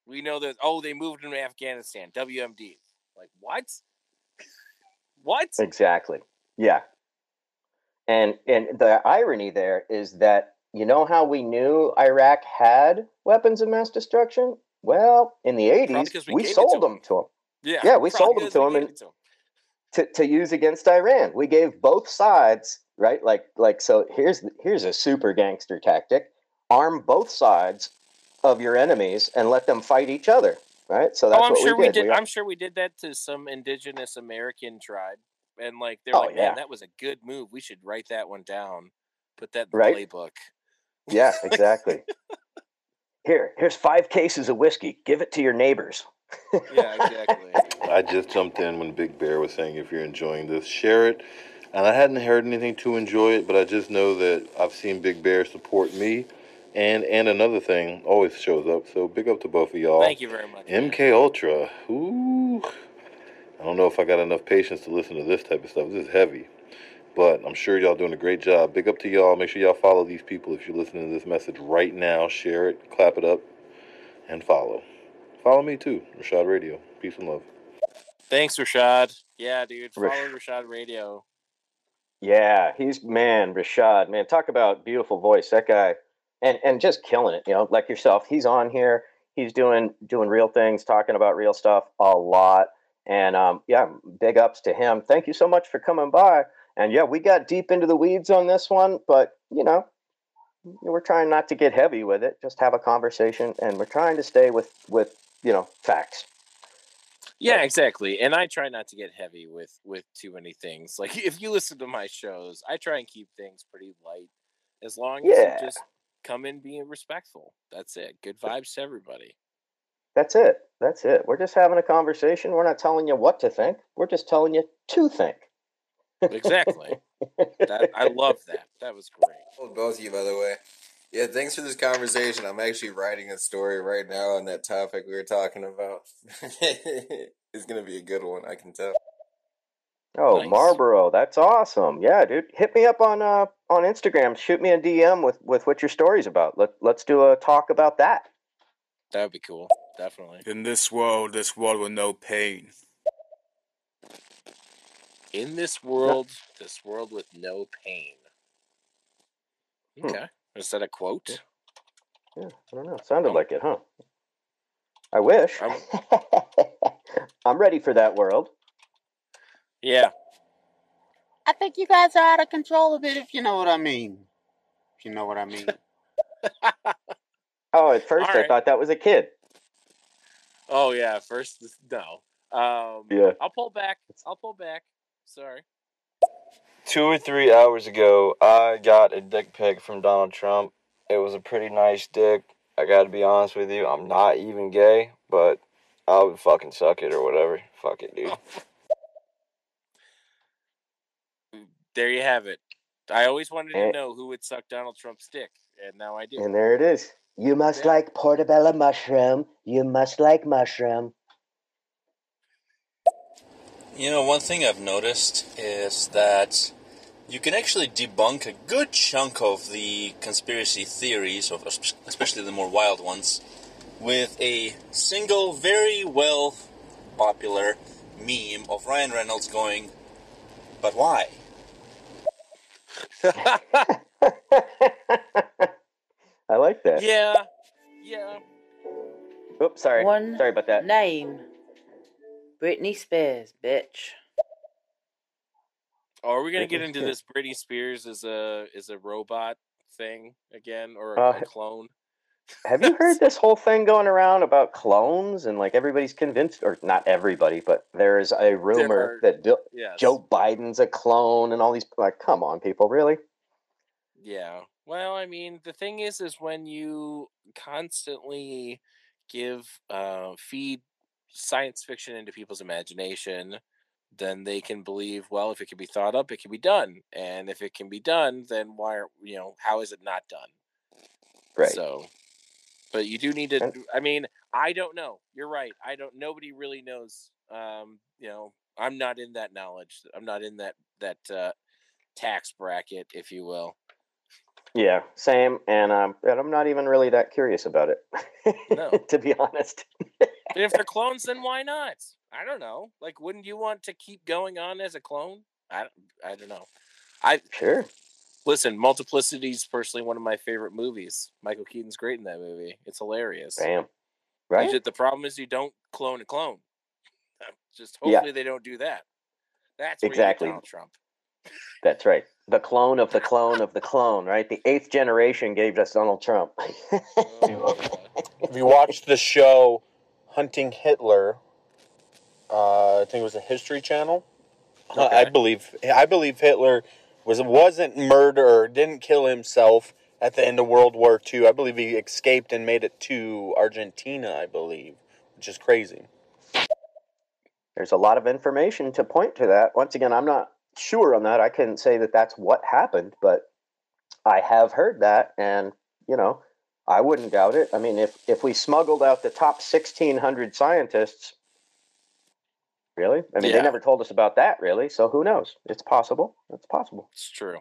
we know that oh they moved into Afghanistan WMDs like what what Exactly. Yeah. And and the irony there is that you know how we knew Iraq had weapons of mass destruction? Well, in the Probably eighties, 'cause we we, sold them to them yeah Yeah, we sold them to because we 'em gave and- to 'em. to, to use against Iran. We gave both sides, right? Like like so here's here's a super gangster tactic. Arm both sides of your enemies and let them fight each other. Right? So oh, that's oh, I'm what sure we did. We- I'm sure we did that to some indigenous American tribe, and like they're Oh, like, yeah. man, that was a good move. We should write that one down, put that in the Right. playbook. yeah, exactly. [laughs] Here, here's five cases of whiskey. Give it to your neighbors. Yeah, exactly. I just jumped in when Big Bear was saying if you're enjoying this, share it. And I hadn't heard anything to enjoy it, but I just know that I've seen Big Bear support me. And and another thing always shows up. So big up to both of y'all. Thank you very much. man. MK Ultra. Ooh. I don't know if I got enough patience to listen to this type of stuff. This is heavy. But I'm sure y'all doing a great job. Big up to y'all. Make sure y'all follow these people if you're listening to this message right now. Share it, clap it up, and follow. Follow me too, Rashad Radio. Peace and love. Thanks, Rashad. Yeah, dude. Follow Rash- Rashad Radio. Yeah, he's man, Rashad, man, talk about beautiful voice. That guy and and just killing it, you know, like yourself. He's on here, he's doing doing real things, talking about real stuff a lot. And um yeah, big ups to him. Thank you so much for coming by. And yeah, we got deep into the weeds on this one, but you know, we're trying not to get heavy with it, just have a conversation and we're trying to stay with with, you know, facts. Yeah, exactly. And I try not to get heavy with with too many things. Like [laughs] if you listen to my shows, I try and keep things pretty light, as long as Yeah. you just come in being respectful. That's it. Good vibes to everybody. That's it. That's it. We're just having a conversation. We're not telling you what to think. We're just telling you to think. Exactly. that, I love that. That was great. [laughs] Well, both of you, by the way. Yeah, thanks for this conversation. I'm actually writing a story right now on that topic we were talking about. [laughs] it's gonna be a good one, I can tell. Oh, Nice. Marlboro, that's awesome. Yeah, dude. Hit me up on uh on Instagram. Shoot me a DM with with what your story's about. Let let's do a talk about that. That would be cool. Definitely. In this world, this world with no pain. In this world, this world with no pain. Hmm. Okay. Is that a quote? Yeah, I don't know. Sounded Um, like it, huh? I wish. I'm- [laughs] I'm ready for that world. Yeah. I think you guys are out of control of it, if you know what I mean. If you know what I mean. Oh, at first All I right. thought that was a kid. Oh yeah. First, no. Um, Yeah. I'll pull back. I'll pull back. Sorry. Two or three hours ago, I got a dick pic from Donald Trump. It was a pretty nice dick. I gotta be honest with you, I'm not even gay, but I would fucking suck it or whatever. Fuck it, dude. There you have it. I always wanted to Eh. know who would suck Donald Trump's dick, and now I do. And there it is. You must Yeah. like portobello mushroom. You must like mushroom. You know, one thing I've noticed is that you can actually debunk a good chunk of the conspiracy theories, of especially the more wild ones, with a single, very well popular meme of Ryan Reynolds going, "But why?" [laughs] I like that. Yeah. Yeah. Oops, sorry. One Sorry about that. name. Britney Spears, bitch. Oh, are we gonna get into Spears. this? Britney Spears is a is a robot thing again, or a, Uh, a clone? Have you heard [laughs] this whole thing going around about clones and like everybody's convinced, or not everybody, but there's a rumor are- that Bill, Yes. Joe Biden's a clone and all these like, come on, people, really? Yeah. Well, I mean, the thing is, is when you constantly give, uh, feed science fiction into people's imagination, then they can believe, well, if it can be thought up, it can be done, and if it can be done, then why are you know how is it not done? Right. So but you do need to. I mean, I don't know. You're right. I don't. Nobody really knows. Um, you know, I'm not in that knowledge. I'm not in that that uh, tax bracket, if you will. Yeah, same. And um, and I'm not even really that curious about it, No. [laughs] to be honest. But if they're clones, then why not? I don't know. Like, wouldn't you want to keep going on as a clone? I don't, I don't know. I sure. Listen, Multiplicity is personally one of my favorite movies. Michael Keaton's great in that movie. It's hilarious. Bam. You Right? ju- the problem is you don't clone a clone. Uh, just Yeah. hopefully they don't do that. That's where you get Exactly. Donald Trump. That's right. The clone of the clone of the clone, right? The eighth generation gave us Donald Trump. Oh, if [laughs] you watched the show Hunting Hitler, uh, I think it was a History Channel. Uh, I believe I believe Hitler was wasn't murder, didn't kill himself at the end of World War II. I believe he escaped and made it to Argentina. I believe, which is crazy. There's a lot of information to point to that. Once again, I'm not sure on that. I couldn't say that that's what happened, but I have heard that, and you know, I wouldn't doubt it. I mean, if if we smuggled out the top 1,600 scientists, really? I mean, Yeah. they never told us about that, really. So who knows? It's possible. It's possible. It's true.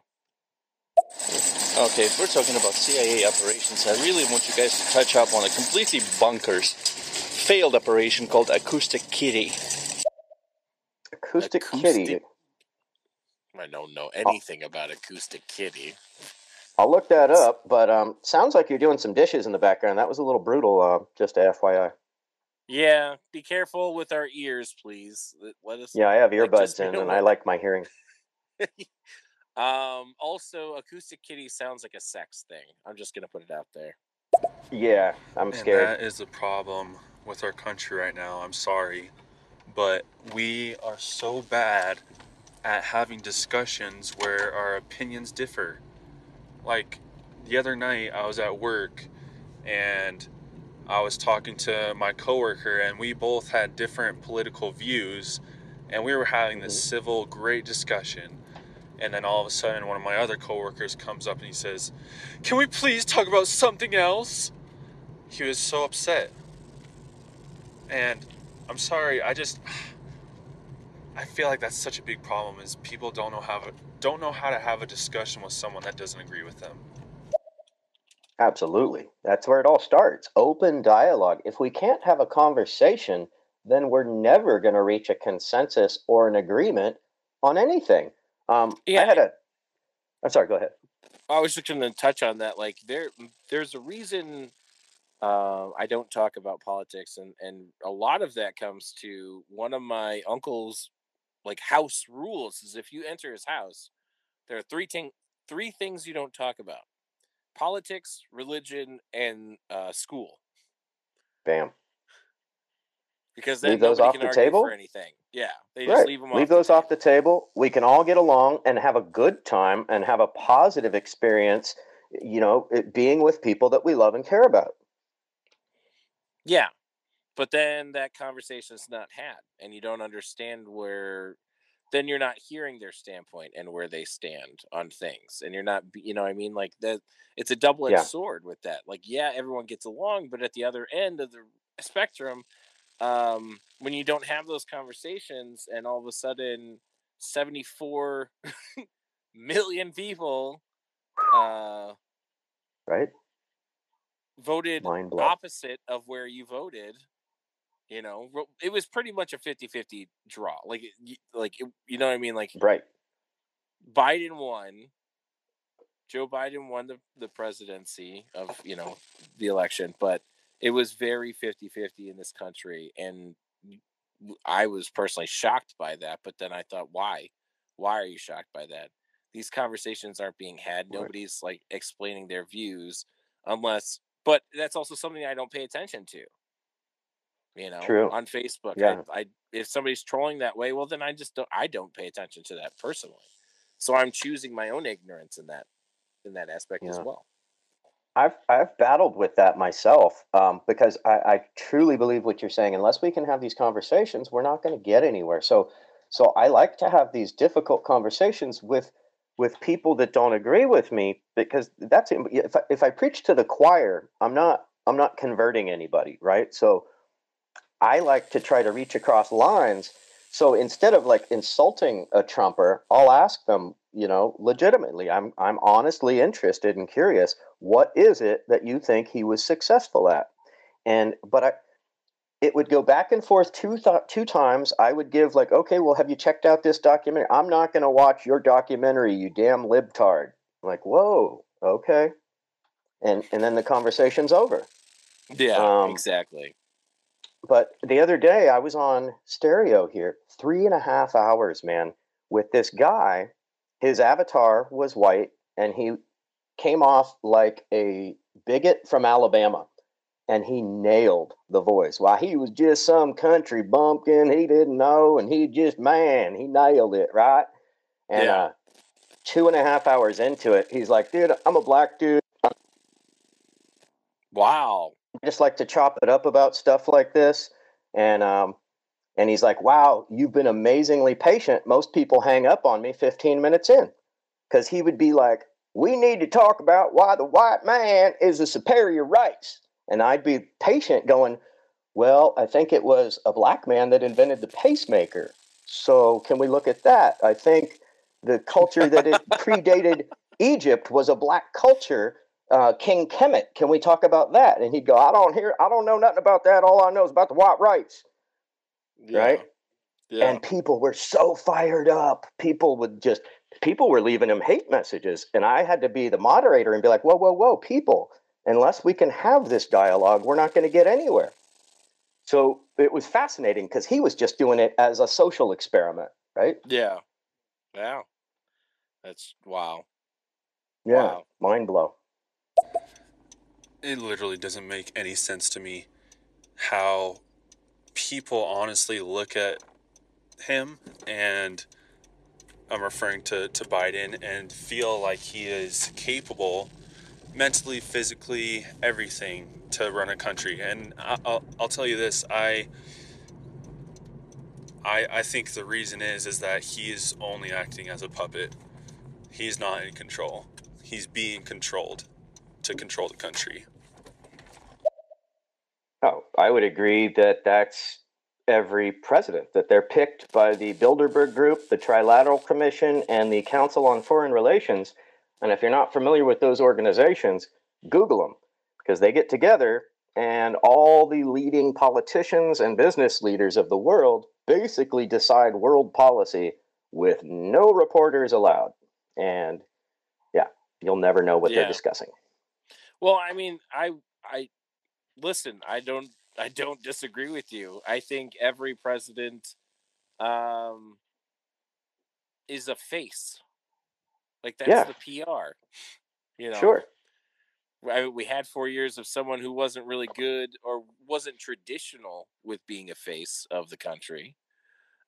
Okay, if we're talking about CIA operations, I really want you guys to touch up on a completely bonkers failed operation called Acoustic Kitty. Acoustic, Kitty. I don't know anything about Acoustic Kitty. I'll look that up, but um, sounds like you're doing some dishes in the background. That was a little brutal, uh, just FYI. Yeah, be careful with our ears, please. Let- Let us. Yeah, I have earbuds just be in, and. I like my hearing. [laughs] Um. Also, Acoustic Kitty sounds like a sex thing. I'm just gonna put it out there. Yeah, I'm and scared. that is the problem with our country right now. I'm sorry, but we are so bad at having discussions where our opinions differ. Like the other night, I was at work and I was talking to my coworker, and we both had different political views, and we were having this mm-hmm. civil, great discussion. And then all of a sudden, one of my other coworkers comes up and he says, Can we please talk about something else? He was so upset. And I'm sorry, I just I feel like that's such a big problem is people don't know how to, don't know how to have a discussion with someone that doesn't agree with them. Absolutely. That's where it all starts. Open dialogue. If we can't have a conversation, then we're never going to reach a consensus or an agreement on anything. Um, I had a. I'm sorry. Go ahead. I was just going to touch on that. Like there, there's a reason uh, I don't talk about politics, and and a lot of that comes to one of my uncle's like house rules is if you enter his house, there are three thing three things you don't talk about: politics, religion, and uh, school. Bam. Because then Leave those off can the argue table? for anything. Yeah, they just Right. leave them Leave those off the table. We can all get along and have a good time and have a positive experience. You know, being with people that we love and care about. Yeah. But then that conversation is not had and you don't understand where then you're not hearing their standpoint and where they stand on things and you're not you know what I mean like that it's a double-edged Yeah. sword with that. Like yeah, everyone gets along, but at the other end of the spectrum um when you don't have those conversations and all of a sudden 74 [laughs] million people uh Right. voted opposite of where you voted you know it was pretty much a 50-50 draw like like you know what i mean? Like Right. biden won. Joe biden won the, the presidency of you know the election but it was very 50-50 in this country and i was personally shocked by that but then i thought why? Why are you shocked by that? These conversations aren't being had. Nobody's like explaining their views unless but that's also something i don't pay attention to you know True. on facebook Yeah. I, I if somebody's trolling that way well then i just don't i don't pay attention to that personally so i'm choosing my own ignorance in that in that aspect as well I've I've battled with that myself um, because I, I truly believe what you're saying. Unless we can have these conversations, we're not going to get anywhere. So so I like to have these difficult conversations with with people that don't agree with me because that's if I, if I preach to the choir, I'm not I'm not converting anybody, right? So I like to try to reach across lines. So instead of like insulting a Trumper, I'll ask them, you know, legitimately. I'm I'm honestly interested and curious. What is it that you think he was successful at? And but I it would go back and forth two th- two times. I would give like, okay, well, have you checked out this documentary? I'm not going to watch your documentary, you damn libtard. I'm like, whoa, okay, and and then the conversation's over. Yeah, Um, exactly. But the other day, I was on stereo here, three and a half hours, man, with this guy. His avatar was white, and he came off like a bigot from Alabama, and he nailed the voice. Why, he was just some country bumpkin. He didn't know, and he just, man, he nailed it, right? And Yeah. uh, two and a half hours into it, he's like, dude, I'm a black dude. Wow. Just like to chop it up about stuff like this. And um, and he's like, "Wow, you've been amazingly patient. Most people hang up on me 15 minutes in." Cuz he would be like, "We need to talk about why the white man is a superior race." And I'd be patient going, "Well, I think it was a black man that invented the pacemaker. So, can we look at that? I think the culture that it [laughs] predated Egypt was a black culture uh, King Kemet. Can we talk about that? And he'd go, I don't hear, I don't know nothing about that. All I know is about the white race, right? Yeah. And people were so fired up. People would just, people were leaving him hate messages, and I had to be the moderator and be like, whoa, whoa, whoa, people! Unless we can have this dialogue, we're not going to get anywhere. So it was fascinating because he was just doing it as a social experiment, right? Yeah. Yeah. That's wow. Yeah, Wow. mind blow. It literally doesn't make any sense to me how people honestly look at him and I'm referring to, to Biden and feel like he is capable mentally, physically, everything to run a country. And I'll, I'll tell you this, I, I I think the reason is is that he is only acting as a puppet. He's not in control. He's being controlled to control the country. I would agree that that's every president, that they're picked by the Bilderberg Group, the Trilateral Commission, and the Council on Foreign Relations. And if you're not familiar with those organizations, Google them because they get together and all the leading politicians and business leaders of the world basically decide world policy with no reporters allowed. And yeah, you'll never know what Yeah. they're discussing. Well, I mean, I I listen, I don't I don't disagree with you. I think every president um is a face. Like that's Yeah. the PR. You know. Sure. I, we had 4 years of someone who wasn't really good or wasn't traditional with being a face of the country.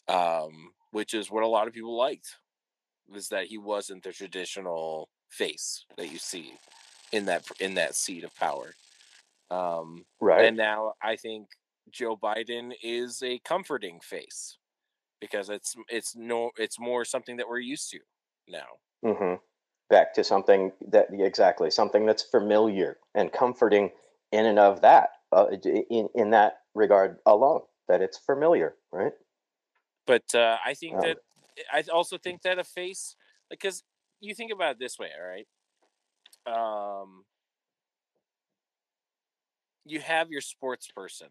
Um which is what a lot of people liked was that he wasn't the traditional face that you see in that in that seat of power. Um, Right. And now I think Joe Biden is a comforting face because it's it's no it's more something that we're used to now. hmm Back to something that exactly something that's familiar and comforting in and of that, uh, in in that regard alone, that it's familiar, right? But uh, I think Um, that I also think that a face because you think about it this way, all right? Um, you have your sports person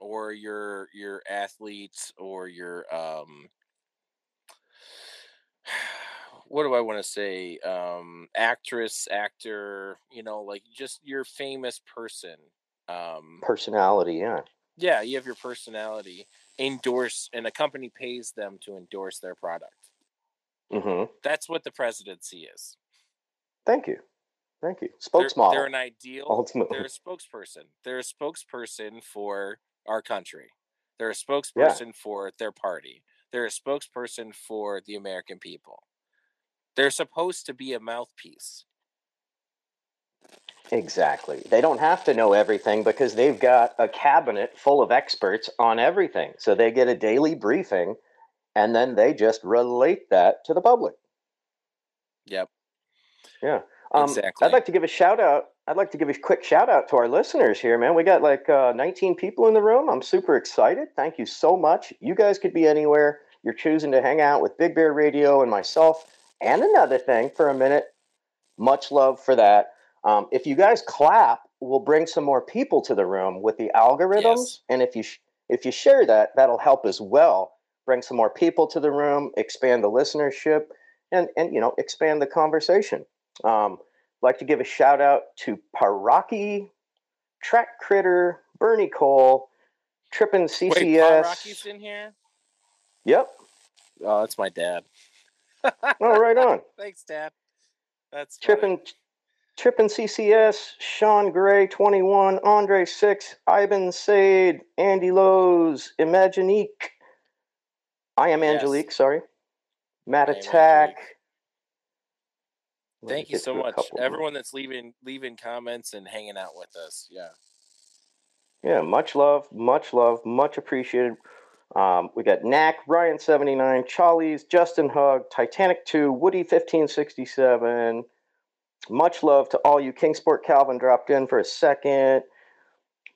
or your your athletes or your um [sighs] what do I want to say? Um, actress, actor, you know, like just your famous person. Um, Personality, yeah. yeah, you have your personality endorse, and a company pays them to endorse their product. hmm That's what the presidency is. Thank you, thank you. They're, Spokesmodel. they're an ideal. Ultimately. They're a spokesperson. They're a spokesperson for our country. They're a spokesperson for their party. They're a spokesperson for the American people. They're supposed to be a mouthpiece. Exactly. They don't have to know everything because they've got a cabinet full of experts on everything. So they get a daily briefing and then they just relate that to the public. Yep. Yeah. Um, Exactly. I'd like to give a shout out I'd like to give a quick shout out to our listeners here, man. We got like uh, 19 people in the room. I'm super excited. Thank you so much. You guys could be anywhere. You're choosing to hang out with Big Bear Radio and myself and another thing for a minute. Much love for that. Um, if you guys clap, we'll bring some more people to the room with the algorithms. Yes. And if you sh- if you share that, that'll help as well. Bring some more people to the room, expand the listenership, and and you know expand the conversation. Um, like to give a shout out to Paraki, Track Critter, Bernie Cole, Trippin' Wait, CCS. Rocky's in here. Yep. Oh, that's my dad. Oh, right on. [laughs] Thanks, Dad. That's. Trippin' Trippin' CCS, Sean Gray, 21, Andre 6, Ivan Sade, Andy Lowe's, Imaginique. I am Yes. Angelique, sorry. Matt Attack. Me Thank you so much, everyone that's leaving leaving comments and hanging out with us. Yeah. Yeah, much love, much love, much appreciated. Um, we got Knack, Ryan79, Charlie's, Justin Hug, Titanic 2, Woody 1567. Much love to all you Kingsport Calvin dropped in for a second.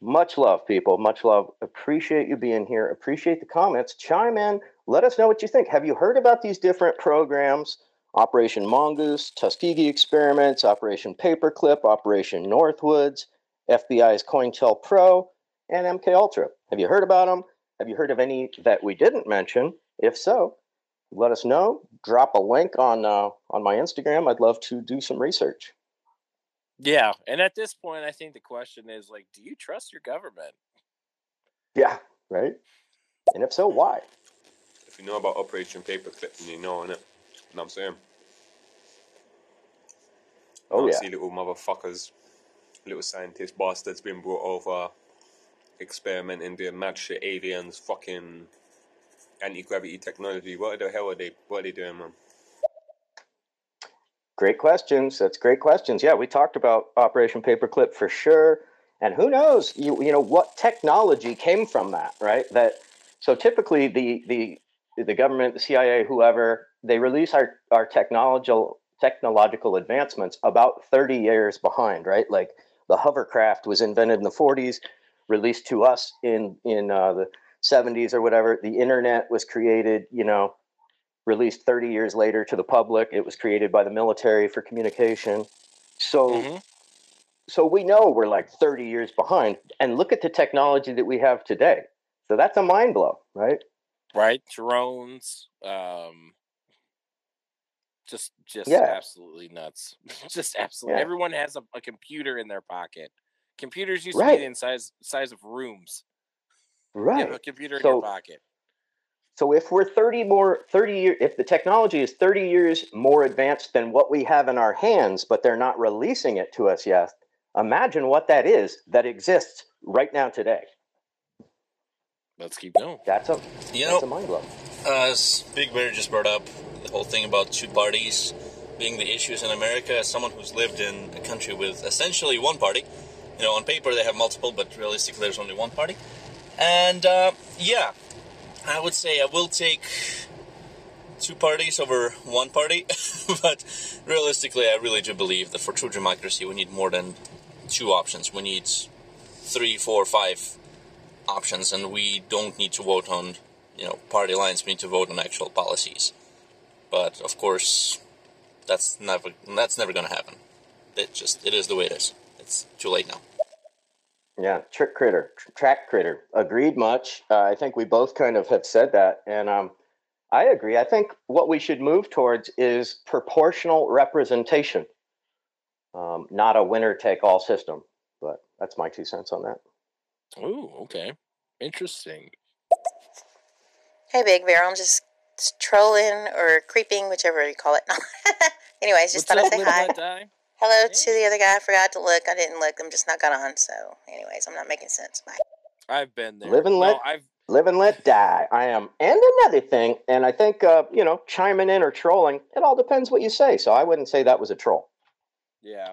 Much love, people. Much love. Appreciate you being here. Appreciate the comments. Chime in. Let us know what you think. Have you heard about these different programs? Operation Mongoose, Tuskegee Experiments, Operation Paperclip, Operation Northwoods, FBI's COINTELPRO, and MK Ultra. Have you heard about them? Have you heard of any that we didn't mention? If so, let us know. Drop a link on uh, on my Instagram. I'd love to do some research. Yeah, and at this point, I think the question is like, do you trust your government? Yeah, right. And if so, why? If you know about Operation Paperclip, then you know, innit? You know what I'm saying? Oh Don't yeah. See little motherfuckers, little scientist bastards being brought over, experimenting, doing mad shit, aliens, fucking anti gravity technology. What the hell are they? What are they doing, man? Great questions. That's great questions. Yeah, we talked about Operation Paperclip for sure. And who knows, you you know what technology came from that, right? That so typically the the the government, the CIA, whoever, they release our our technological technological advancements about 30 years behind, right? Like the hovercraft was invented in the 40s, released to us in in uh, the 70s or whatever. The internet was created, you know, released 30 years later to the public. It was created by the military for communication. So, Mm-hmm. so we know we're like 30 years behind. And look at the technology that we have today. So that's a mind blow, right? Right? Drones, um, just just Yeah. absolutely nuts. [laughs] just absolutely. Yeah. Everyone has a, a computer in their pocket. Computers used to be in size size of rooms. You Right. have a computer in So- your pocket. So if we're 30 more 30 year if the technology is 30 years more advanced than what we have in our hands, but they're not releasing it to us yet, imagine what that is that exists right now today. Let's keep going. That's a You that's know, a mind blow. Uh, As Big Bear just brought up, the whole thing about two parties being the issues in America, as someone who's lived in a country with essentially one party, you know, on paper they have multiple, but realistically there's only one party. And uh, yeah, I would say I will take two parties over one party, [laughs] but realistically, I really do believe that for true democracy, we need more than two options. We need three, four, five options, and we don't need to vote on, you know, party lines. We need to vote on actual policies. But of course, that's never that's never going to happen. It just it is the way it is. It's too late now. Yeah, trick critter, tr- track critter. Agreed much. Uh, I think we both kind of have said that, and um, I agree. I think what we should move towards is proportional representation, um, not a winner take all system. But that's my two cents on that. Ooh, okay. Interesting. Hey, Big Bear. I'm just trolling or creeping, whichever you call it. [laughs] Anyways, just What's thought I'd say hi. Red Dye? Hello to the other guy. I forgot to look. I didn't look. I'm just not got on. So, anyways, I'm not making sense. Bye. I've been there. Live and let No, I've live and let die. I am, and another thing, and I think uh, you know, chiming in or trolling. It all depends what you say. So I wouldn't say that was a troll. Yeah.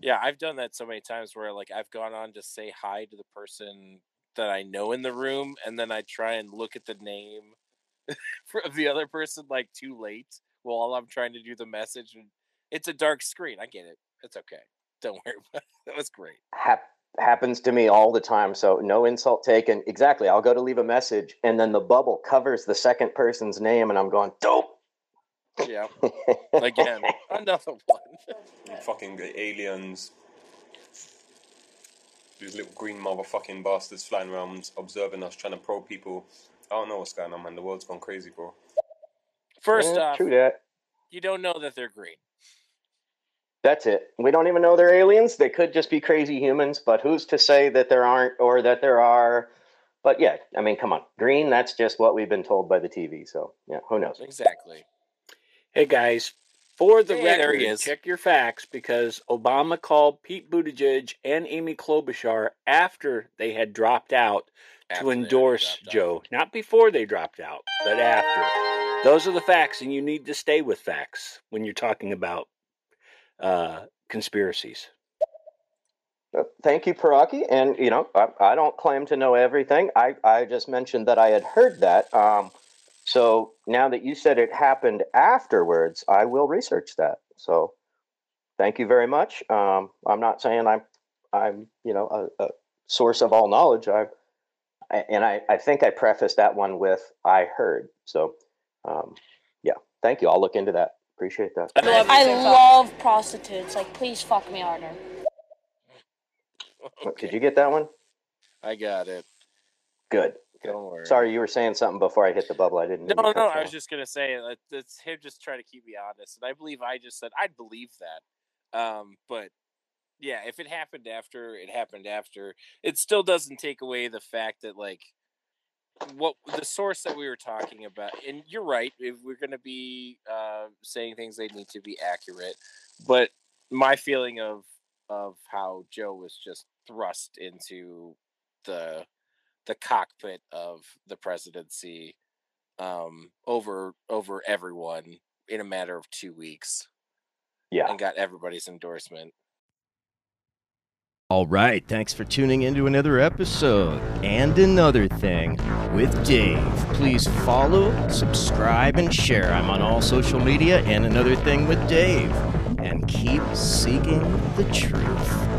Yeah, I've done that so many times where like I've gone on to say hi to the person that I know in the room and then I try and look at the name for- [laughs] of the other person like too late while I'm trying to do the message and it's a dark screen. I get it. It's okay. Don't [laughs] worry about it. That was great. Hap- happens to me all the time. So no insult taken. Exactly. I'll go to leave a message, and then the bubble covers the second person's name, and I'm going dope. Yeah. [laughs] Again, another one. And fucking the aliens. These little green motherfucking bastards flying around observing us, trying to probe people. I don't know what's going on, man. The world's gone crazy, bro. First Yeah, off, true that. you don't know that they're green. That's it. We don't even know they're aliens. They could just be crazy humans, but who's to say that there aren't or that there are? But yeah, I mean, come on. Green, that's just what we've been told by the TV. So yeah, who knows? Exactly. Hey guys, for the Hey, there record, he check your facts because Obama called Pete Buttigieg and Amy Klobuchar after they had dropped out After to endorse dropped out. Joe. Not before they dropped out, but after. Those are the facts, and you need to stay with facts when you're talking about uh, conspiracies. Uh, Thank you, Paraki. And you know, I, I don't claim to know everything. I, I just mentioned that I had heard that. Um, so now that you said it happened afterwards, I will research that. So thank you very much. Um, I'm not saying I'm I'm you know a, a source of all knowledge. I and I, I think I prefaced that one with I heard. So um, yeah, thank you. I'll look into that. Appreciate that. I love prostitutes. Like, please fuck me harder. Did you get that one? I got it. Good. Don't worry. Sorry, you were saying something before I hit the bubble. I didn't. mean No, no, I was just gonna say that it's him just trying to keep me honest, and I believe I just said I'd believe that. Um, but yeah, if it happened after, it happened after. It still doesn't take away the fact that like what the source that we were talking about, and you're right. If we're gonna be uh, saying things, they need to be accurate. But my feeling of of how Joe was just thrust into the the cockpit of the presidency um, over over everyone in a matter of two weeks. Yeah, and got everybody's endorsement. All right, thanks for tuning into another episode and another thing with Dave. Please follow, subscribe, and share. I'm on all social media and another thing with Dave. And keep seeking the truth.